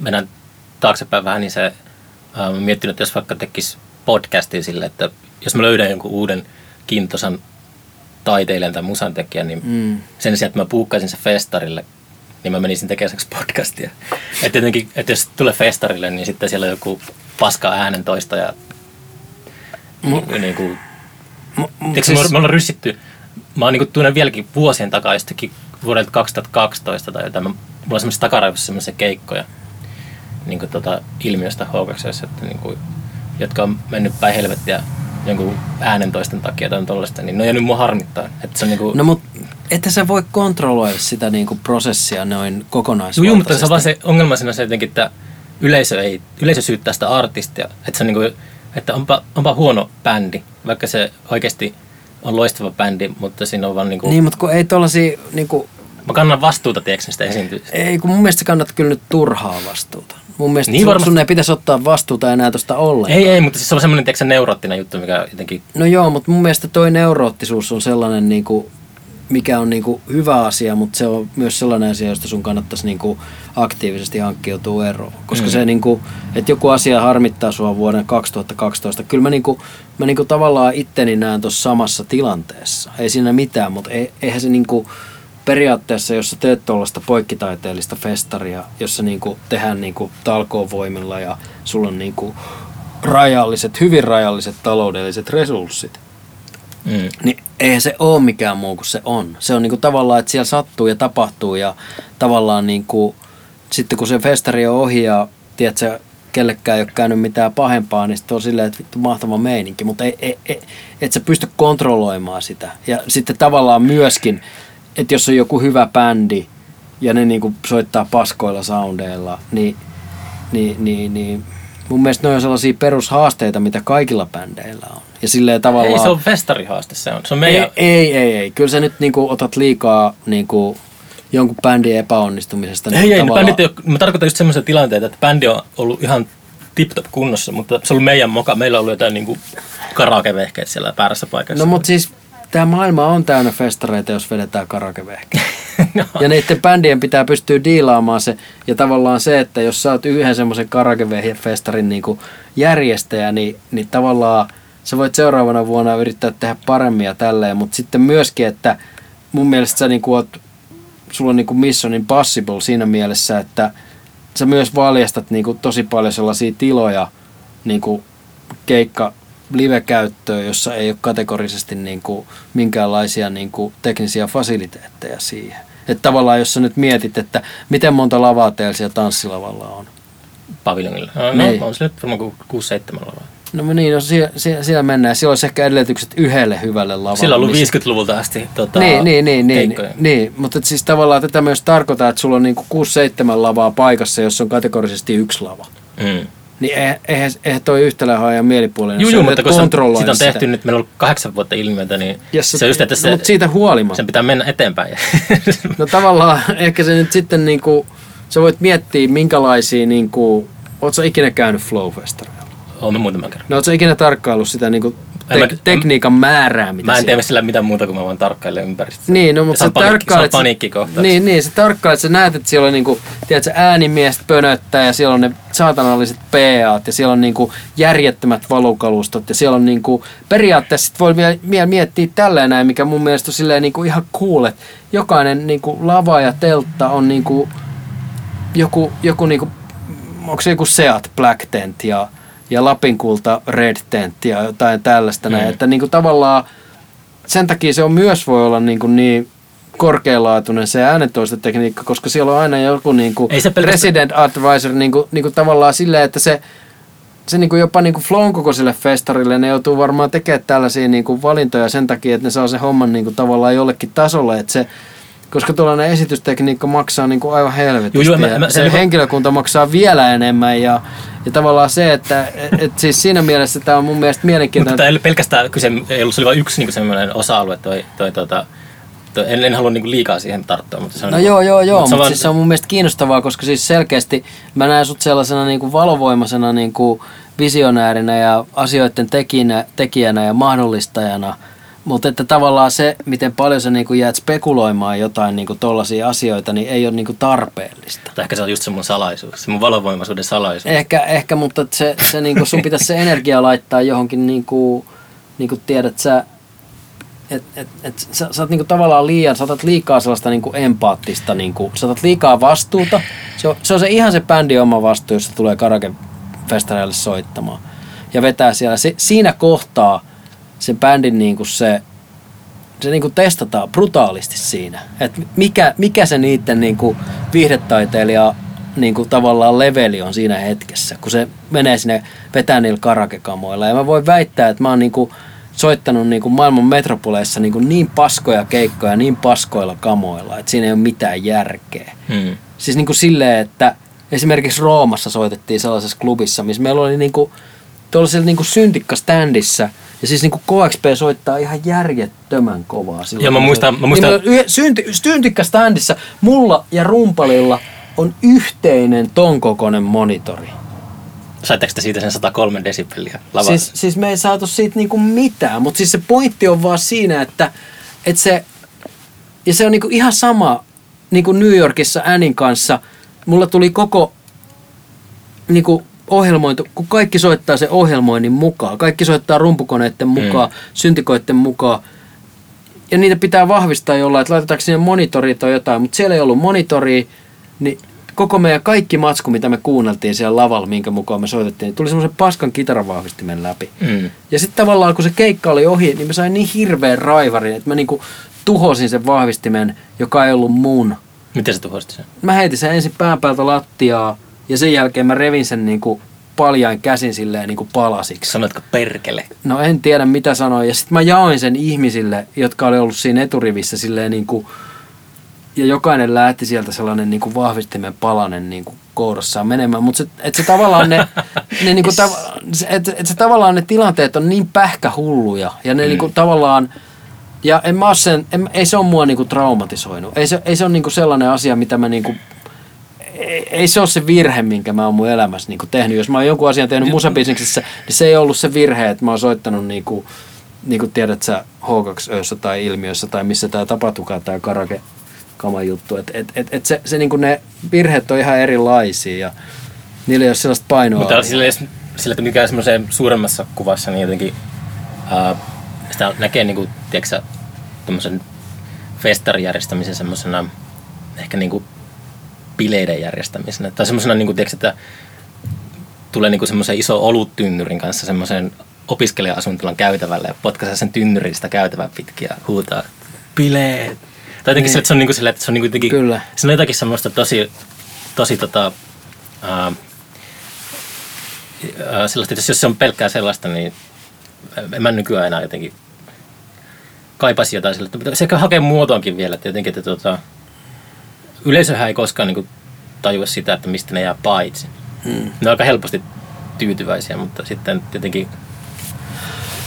mennään taaksepäin vähän, niin se, äh, mä miettinyt, että jos vaikka tekisi podcastin sille, että jos mä löydän jonkun uuden kiintosan taiteilijan tai musantekijän, niin mm. sen sijaan, että mä puukkaisin se festarille, niin mä menisin tekemään podcastia. Että tietenkin, että jos tulee festarille, niin sitten siellä on joku paska äänentoista ja mm. niin kuin, M- Eikö siis... me ollaan ryssitty, mä oon niinku tunnen vieläkin vuosien takaa jostakin vuodelta 2012 tai jotain. Mulla on semmoisia takaraivossa semmoisia keikkoja niin kuin tota, ilmiöstä HKX, että niin kuin, jotka on mennyt päin helvettiä jonkun äänentoisten takia tai tollaista, niin ne on nyt mua harmittaa. Että se on niin kuin... No mutta että sä voi kontrolloida sitä niin kuin prosessia noin kokonaisvaltaisesti. Joo, mutta se on vaan se ongelma siinä se jotenkin, että yleisö, ei, yleisö syyttää sitä artistia. Että se on niin kuin, että onpa, onpa huono bändi, vaikka se oikeasti on loistava bändi, mutta siinä on vaan niinku... Niin, mutta kun ei tollasia niinku... Mä kannan vastuuta, tiedätkö, sitä esiintyjistä. Ei, kun mun mielestä kannat kyllä nyt turhaa vastuuta. Mun mielestä niin sun, varmasti... sun ei pitäisi ottaa vastuuta enää tosta ollenkaan. Ei, ei, mutta siis se on semmoinen, tiedätkö, neuroottinen juttu, mikä jotenkin... No joo, mutta mun mielestä toi neuroottisuus on sellainen niinku mikä on niinku hyvä asia, mutta se on myös sellainen asia, josta sun kannattaisi niinku aktiivisesti hankkiutua eroon. Koska mm. se, niinku, että joku asia harmittaa sua vuoden 2012, kyllä mä, niinku, mä niinku tavallaan itteni näen tuossa samassa tilanteessa. Ei siinä mitään, mutta eihän se niinku, periaatteessa, jos sä teet tuollaista poikkitaiteellista festaria, jossa niinku tehdään niinku talkovoimilla ja sulla on niinku rajalliset, hyvin rajalliset taloudelliset resurssit, mm. niin eihän se ole mikään muu kuin se on. Se on niinku tavallaan, että siellä sattuu ja tapahtuu ja tavallaan niinku, sitten kun se festari on ohi ja tiedätkö, kellekään ei ole käynyt mitään pahempaa, niin sitten on silleen, että vittu mahtava meininki, mutta ei, ei, ei, et sä pysty kontrolloimaan sitä. Ja sitten tavallaan myöskin, että jos on joku hyvä bändi ja ne niinku soittaa paskoilla soundeilla, niin, niin, niin, niin mun mielestä ne on sellaisia perushaasteita, mitä kaikilla bändeillä on. Ja silleen tavallaan... Ei se on festarihaaste, se on. Se on meidän... Ei, ei, ei, ei. Kyllä sä nyt niinku otat liikaa niinku jonkun bändin epäonnistumisesta. Ei, ei, tavallaan... bändit ei ole, mä tarkoitan just semmoisia tilanteita, että bändi on ollut ihan tip-top kunnossa, mutta se on ollut meidän moka. Meillä on ollut jotain niinku karakevehkeet siellä väärässä paikassa. No mutta siis tämä maailma on täynnä festareita, jos vedetään karakevehkeet. no. Ja niiden bändien pitää pystyä diilaamaan se. Ja tavallaan se, että jos sä oot yhden semmoisen karakevehfestarin niinku järjestäjä, niin, niin tavallaan sä voit seuraavana vuonna yrittää tehdä paremmin ja tälleen. Mutta sitten myöskin, että mun mielestä sä niinku oot sulla on niin kuin Mission Impossible siinä mielessä, että sä myös valjastat niin kuin tosi paljon sellaisia tiloja niin kuin keikka live-käyttöön, jossa ei ole kategorisesti niin kuin minkäänlaisia niin kuin teknisiä fasiliteetteja siihen. Että tavallaan jos sä nyt mietit, että miten monta lavaa teillä siellä tanssilavalla on? Paviljongilla. No, no niin. on nyt varmaan 6-7 lavaa. No niin, no siellä, siellä, siellä mennään. Siellä olisi ehkä edellytykset yhdelle hyvälle lavalle. Sillä on ollut 50-luvulta asti tota, niin, niin, niin, niin, niin, mutta siis tavallaan tätä myös tarkoittaa, että sulla on niinku 6-7 lavaa paikassa, jossa on kategorisesti yksi lava. Mm. Niin eihän, eihän toi yhtälä hae mielipuolinen. Joo, joo, mutta kun se, sitä on tehty sitä. nyt, meillä on ollut kahdeksan vuotta ilmiötä, niin yes, se, just, että se, no, mutta siitä huolimatta. Sen pitää mennä eteenpäin. no tavallaan ehkä se nyt sitten niinku, sä voit miettiä minkälaisia, niinku, ootko ikinä käynyt Flow? Olen muutaman kerran. No ootko ikinä tarkkaillut sitä niinku te- mä, tekniikan määrää, mitä Mä en tee sillä mitään muuta kuin mä vaan tarkkailen ympäristöä. Niin, no, mutta se, sä tarkkailet... Se on paniikkikohtaus. Niin, niin, sä tarkkailet, sä näet, että siellä on niinku, tiedätkö, äänimiestä pönöttää ja siellä on ne saatanalliset PAt ja siellä on niinku järjettömät valukalustot ja siellä on niinku, periaatteessa sit voi vielä, vielä miettiä tälleen näin, mikä mun mielestä on silleen niinku ihan cool, että jokainen niinku lava ja teltta on niinku joku, joku niinku, onko se joku Seat Black Tent ja ja Lapinkulta Red Tent ja jotain tällaista. Mm. Näin. Että niin kuin tavallaan sen takia se on myös voi olla niin, kuin niin korkealaatuinen se äänentoistotekniikka, koska siellä on aina joku niin kuin Ei se president advisor niin kuin, niin kuin tavallaan silleen, että se, se niin kuin jopa niin kuin Flown kokoiselle festarille, ne joutuu varmaan tekemään tällaisia niin kuin valintoja sen takia, että ne saa se homman niin kuin tavallaan jollekin tasolle, että se, koska tuollainen esitystekniikka maksaa niin kuin aivan helvetisti. Joo, mä, mä, se, se henkilökunta maksaa vielä enemmän ja, ja tavallaan se, että et, et siis siinä mielessä tämä on mun mielestä mielenkiintoinen. Mutta tämä ei pelkästään kyse, ei ollut, se oli vain yksi niin semmoinen osa-alue toi, toi, tota, toi, en, en halua niin liikaa siihen tarttua. Mutta se on no niin joo, joo, joo, mutta, mutta siis se on mun mielestä kiinnostavaa, koska siis selkeästi mä näen sut sellaisena niin kuin valovoimaisena niin kuin visionäärinä ja asioiden tekijänä, tekijänä ja mahdollistajana – mutta että tavallaan se, miten paljon sä niinku jäät spekuloimaan jotain niinku tollaisia asioita, niin ei ole niinku tarpeellista. Tai ehkä se on just se mun salaisuus, se mun valovoimaisuuden salaisuus. Ehkä, ehkä mutta se, se niinku, sun pitäisi se energia laittaa johonkin, niinku, niinku tiedät sä, et, et, et, sä, sä oot niinku tavallaan liian, sä otat liikaa sellaista niinku empaattista, niinku, sä otat liikaa vastuuta. Se on, se on se ihan se bändi oma vastuu, jos se tulee karakefestareille soittamaan. Ja vetää siellä. Se, siinä kohtaa sen bändin niin kuin se, se niin kuin testataan brutaalisti siinä. Että mikä, mikä se niiden niin kuin viihdetaiteilija niin kuin tavallaan leveli on siinä hetkessä, kun se menee sinne vetää niillä karakekamoilla. Ja mä voin väittää, että mä oon niin kuin soittanut niin kuin maailman metropoleissa niin, kuin niin paskoja keikkoja niin paskoilla kamoilla, että siinä ei ole mitään järkeä. Hmm. Siis niin kuin silleen, että esimerkiksi Roomassa soitettiin sellaisessa klubissa, missä meillä oli niin kuin, tuollaisella niin kuin syntikka-ständissä – ja siis niinku KXP soittaa ihan järjettömän kovaa. Silloin, ja mä muistan... Mä muistan... Niin synti, syntikkäständissä mulla ja rumpalilla on yhteinen ton kokoinen monitori. Saitteko te siitä sen 103 desibeliä lavassa? Siis, siis me ei saatu siitä niinku mitään, mutta siis se pointti on vaan siinä, että, että se... Ja se on niinku ihan sama niinku New Yorkissa Annin kanssa. Mulla tuli koko niinku ohjelmointu, kun kaikki soittaa se ohjelmoinnin mukaan, kaikki soittaa rumpukoneiden mukaan, mm. syntikoiden mukaan, ja niitä pitää vahvistaa jollain, että laitetaanko sinne monitori tai jotain, mutta siellä ei ollut monitori, niin koko meidän kaikki matsku, mitä me kuunneltiin siellä lavalla, minkä mukaan me soitettiin, tuli semmoisen paskan kitaravahvistimen läpi. Mm. Ja sitten tavallaan, kun se keikka oli ohi, niin mä sain niin hirveän raivarin, että mä niinku tuhosin sen vahvistimen, joka ei ollut mun. Miten se tuhosti sen? Mä heitin sen ensin pään päältä lattiaa, ja sen jälkeen mä revin sen niin kuin paljain käsin silleen niin kuin palasiksi. Sanoitko perkele? No en tiedä mitä sanoin. Ja sitten mä jaoin sen ihmisille, jotka oli ollut siinä eturivissä silleen niin kuin, ja jokainen lähti sieltä sellainen niin kuin vahvistimen palanen niin kuin kourassaan menemään. Mutta se, et se tavallaan ne, ne niin kuin, tav, et, et se tavallaan ne tilanteet on niin pähkähulluja. Ja ne mm. niin kuin, tavallaan, ja en mä sen, en, ei se ole mua niin kuin traumatisoinut. Ei se, ei se ole niin kuin sellainen asia, mitä mä niin kuin, ei, ei se ole se virhe, minkä mä oon mun elämässä niin tehnyt. Jos mä oon jonkun asian tehnyt musabisneksessä, niin se ei ollut se virhe, että mä oon soittanut niin kuin, niin kuin tiedät sä H2Össä tai Ilmiössä tai missä tämä tapahtukaan tämä karake kama juttu. Et, et, et, et se, se niin kuin ne virheet on ihan erilaisia ja niillä ei ole sellaista painoa. Mutta sillä, sillä, että mikä semmoiseen suuremmassa kuvassa, niin jotenkin ää, sitä näkee niin kuin, tiedätkö, tämmöisen festarin järjestämisen semmoisena ehkä niin kuin bileiden järjestämisenä. Tai semmoisena, niin kuin, tiedätkö, että tulee niin semmoisen iso oluttynnyrin kanssa semmoisen opiskelija-asuntolan käytävälle ja potkaisee sen tynnyrin sitä käytävää pitkin ja huutaa bileet. Tai jotenkin niin. se, että se on, niin kuin sille, että se on niin kuin jotenkin, Kyllä. se on jotakin semmoista tosi, tosi tota, ää, sellaista, että jos se on pelkkää sellaista, niin en mä nykyään enää jotenkin kaipaisi jotain sille, että se hakee muotoonkin vielä, että jotenkin, että tota, yleisöhän ei koskaan niin tajua sitä, että mistä ne jää paitsi. Hmm. Ne on aika helposti tyytyväisiä, mutta sitten jotenkin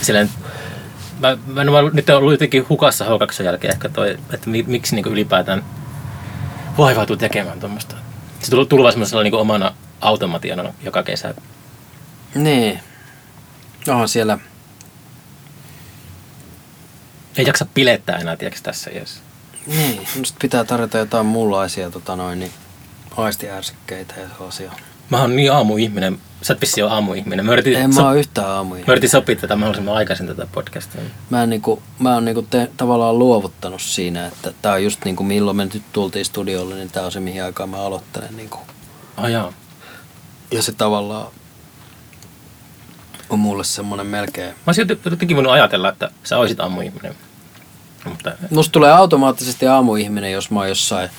silleen, mä, mä, mä nyt ollut jotenkin hukassa h jälkeen ehkä toi, että miksi niin ylipäätään vaivautuu tekemään tuommoista. Se tulee, tulee semmoisella niin omana automatiana joka kesä. Niin. Onhan siellä... Ei jaksa pilettää enää, tiedätkö, tässä iässä. Niin, nyt pitää tarjota jotain muunlaisia tota noin, niin aistiärsikkeitä ja sellaisia. Mä oon niin aamuihminen. Sä et vissi ole aamuihminen. Mä yritin, en so- mä oon yhtään aamuihminen. Mä yritin sopia tätä mahdollisimman aikaisin tätä podcastia. Mä, en niinku, mä oon niinku te, tavallaan luovuttanut siinä, että tää on just niinku milloin me nyt tultiin studiolle, niin tää on se mihin aikaan mä aloittelen. Niinku. Ah, jaa. Ja se tavallaan on mulle semmonen melkein... Mä olisin jotenkin voinut ajatella, että sä olisit aamuihminen. Mutta... Musta tulee automaattisesti aamuihminen, jos mä oon jossain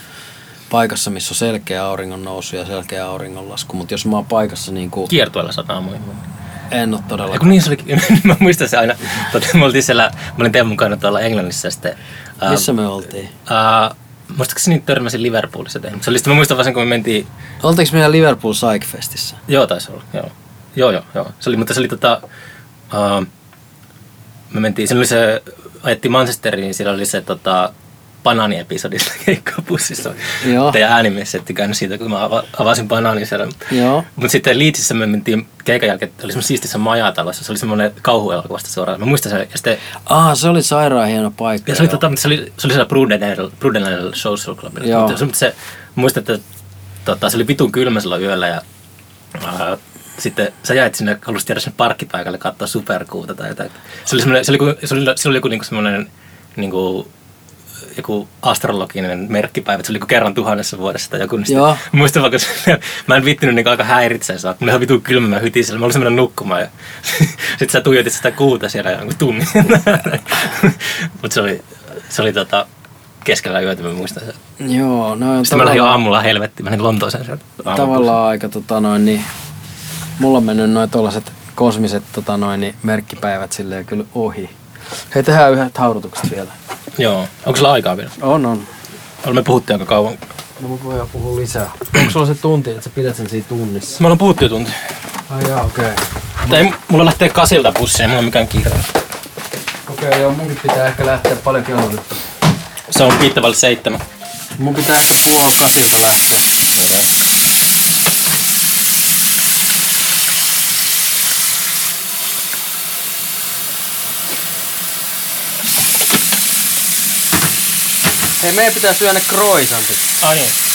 paikassa, missä on selkeä auringon nousu ja selkeä auringonlasku, mutta jos mä oon paikassa niin kuin... Kiertueella sä aamuihminen. En ole todella. Kun niin se oli, mä muistan se aina, tota, me oltiin siellä, mä olin teidän mukana tuolla Englannissa ja sitten... Uh, Missä me oltiin? Uh, Muistaakseni törmäsin Liverpoolissa tehnyt. Se oli sitten, mä muistan vaan kun me mentiin... Oltiinko meidän Liverpool Psychfestissä? Joo, taisi olla, joo. Joo, joo, joo. Se oli, mutta se oli tota... Uh, me mentiin, se oli se ajettiin Manchesteriin, niin siellä oli se tota, banaaniepisodista keikkapussissa. Joo. Teidän äänimies etti käynyt siitä, kun mä avasin banaanin siellä. Mutta sitten Liitsissä me mentiin keikan jälkeen, oli semmoinen siistissä majatalossa, se oli semmoinen kauhuelokuvasta suoraan. Mä muistan sen. Ja sitten, ah, se oli sairaan hieno paikka. Ja se oli, tota, se oli, se oli siellä Brudenell, Social Clubilla. Mutta se, muistan, että tota, se oli vitun kylmä silloin yöllä ja äh, sitten sä jäit sinne, halusit jäädä sinne parkkipaikalle katsoa superkuuta tai jotain. Se oli, se oli, se oli, se oli joku niinku semmoinen niinku, joku astrologinen merkkipäivä, se oli kerran tuhannessa vuodessa tai joku. Niin Joo. Muistan vaikka, mä en vittinyt niin aika häiritsee saa, kun ihan vitu kylmä, mä hytin Mä olin semmoinen nukkumaan ja sitten sä tuijotit sitä kuuta siellä jonkun tunnin. Mutta se oli, se oli tota, keskellä yötä, mä muistan sen. Joo, no Sitten mä lähdin aamulla helvettiin, menin Lontooseen sieltä. Tavallaan aika tota noin, niin mulla on mennyt noin tuollaiset kosmiset tota noin, niin merkkipäivät silleen kyllä ohi. Hei, tehdään yhdet haudutukset vielä. Joo. Onko sulla aikaa vielä? On, on. Olemme puhuttu aika kauan. No mä voidaan puhua lisää. Onko sulla se tunti, että sä pidät sen siinä tunnissa? Me ollaan puhuttu jo tunti. Ai jaa, okei. Okay. Ei, mulla lähtee kasilta bussia, mulla on mikään kiire. Okei, okay, joo, munkin pitää ehkä lähteä paljon nyt. Se on viittavalle seitsemän. Mun pitää ehkä puoli kasilta lähteä. Hei, meidän pitää syödä ne croissantit. Ai niin.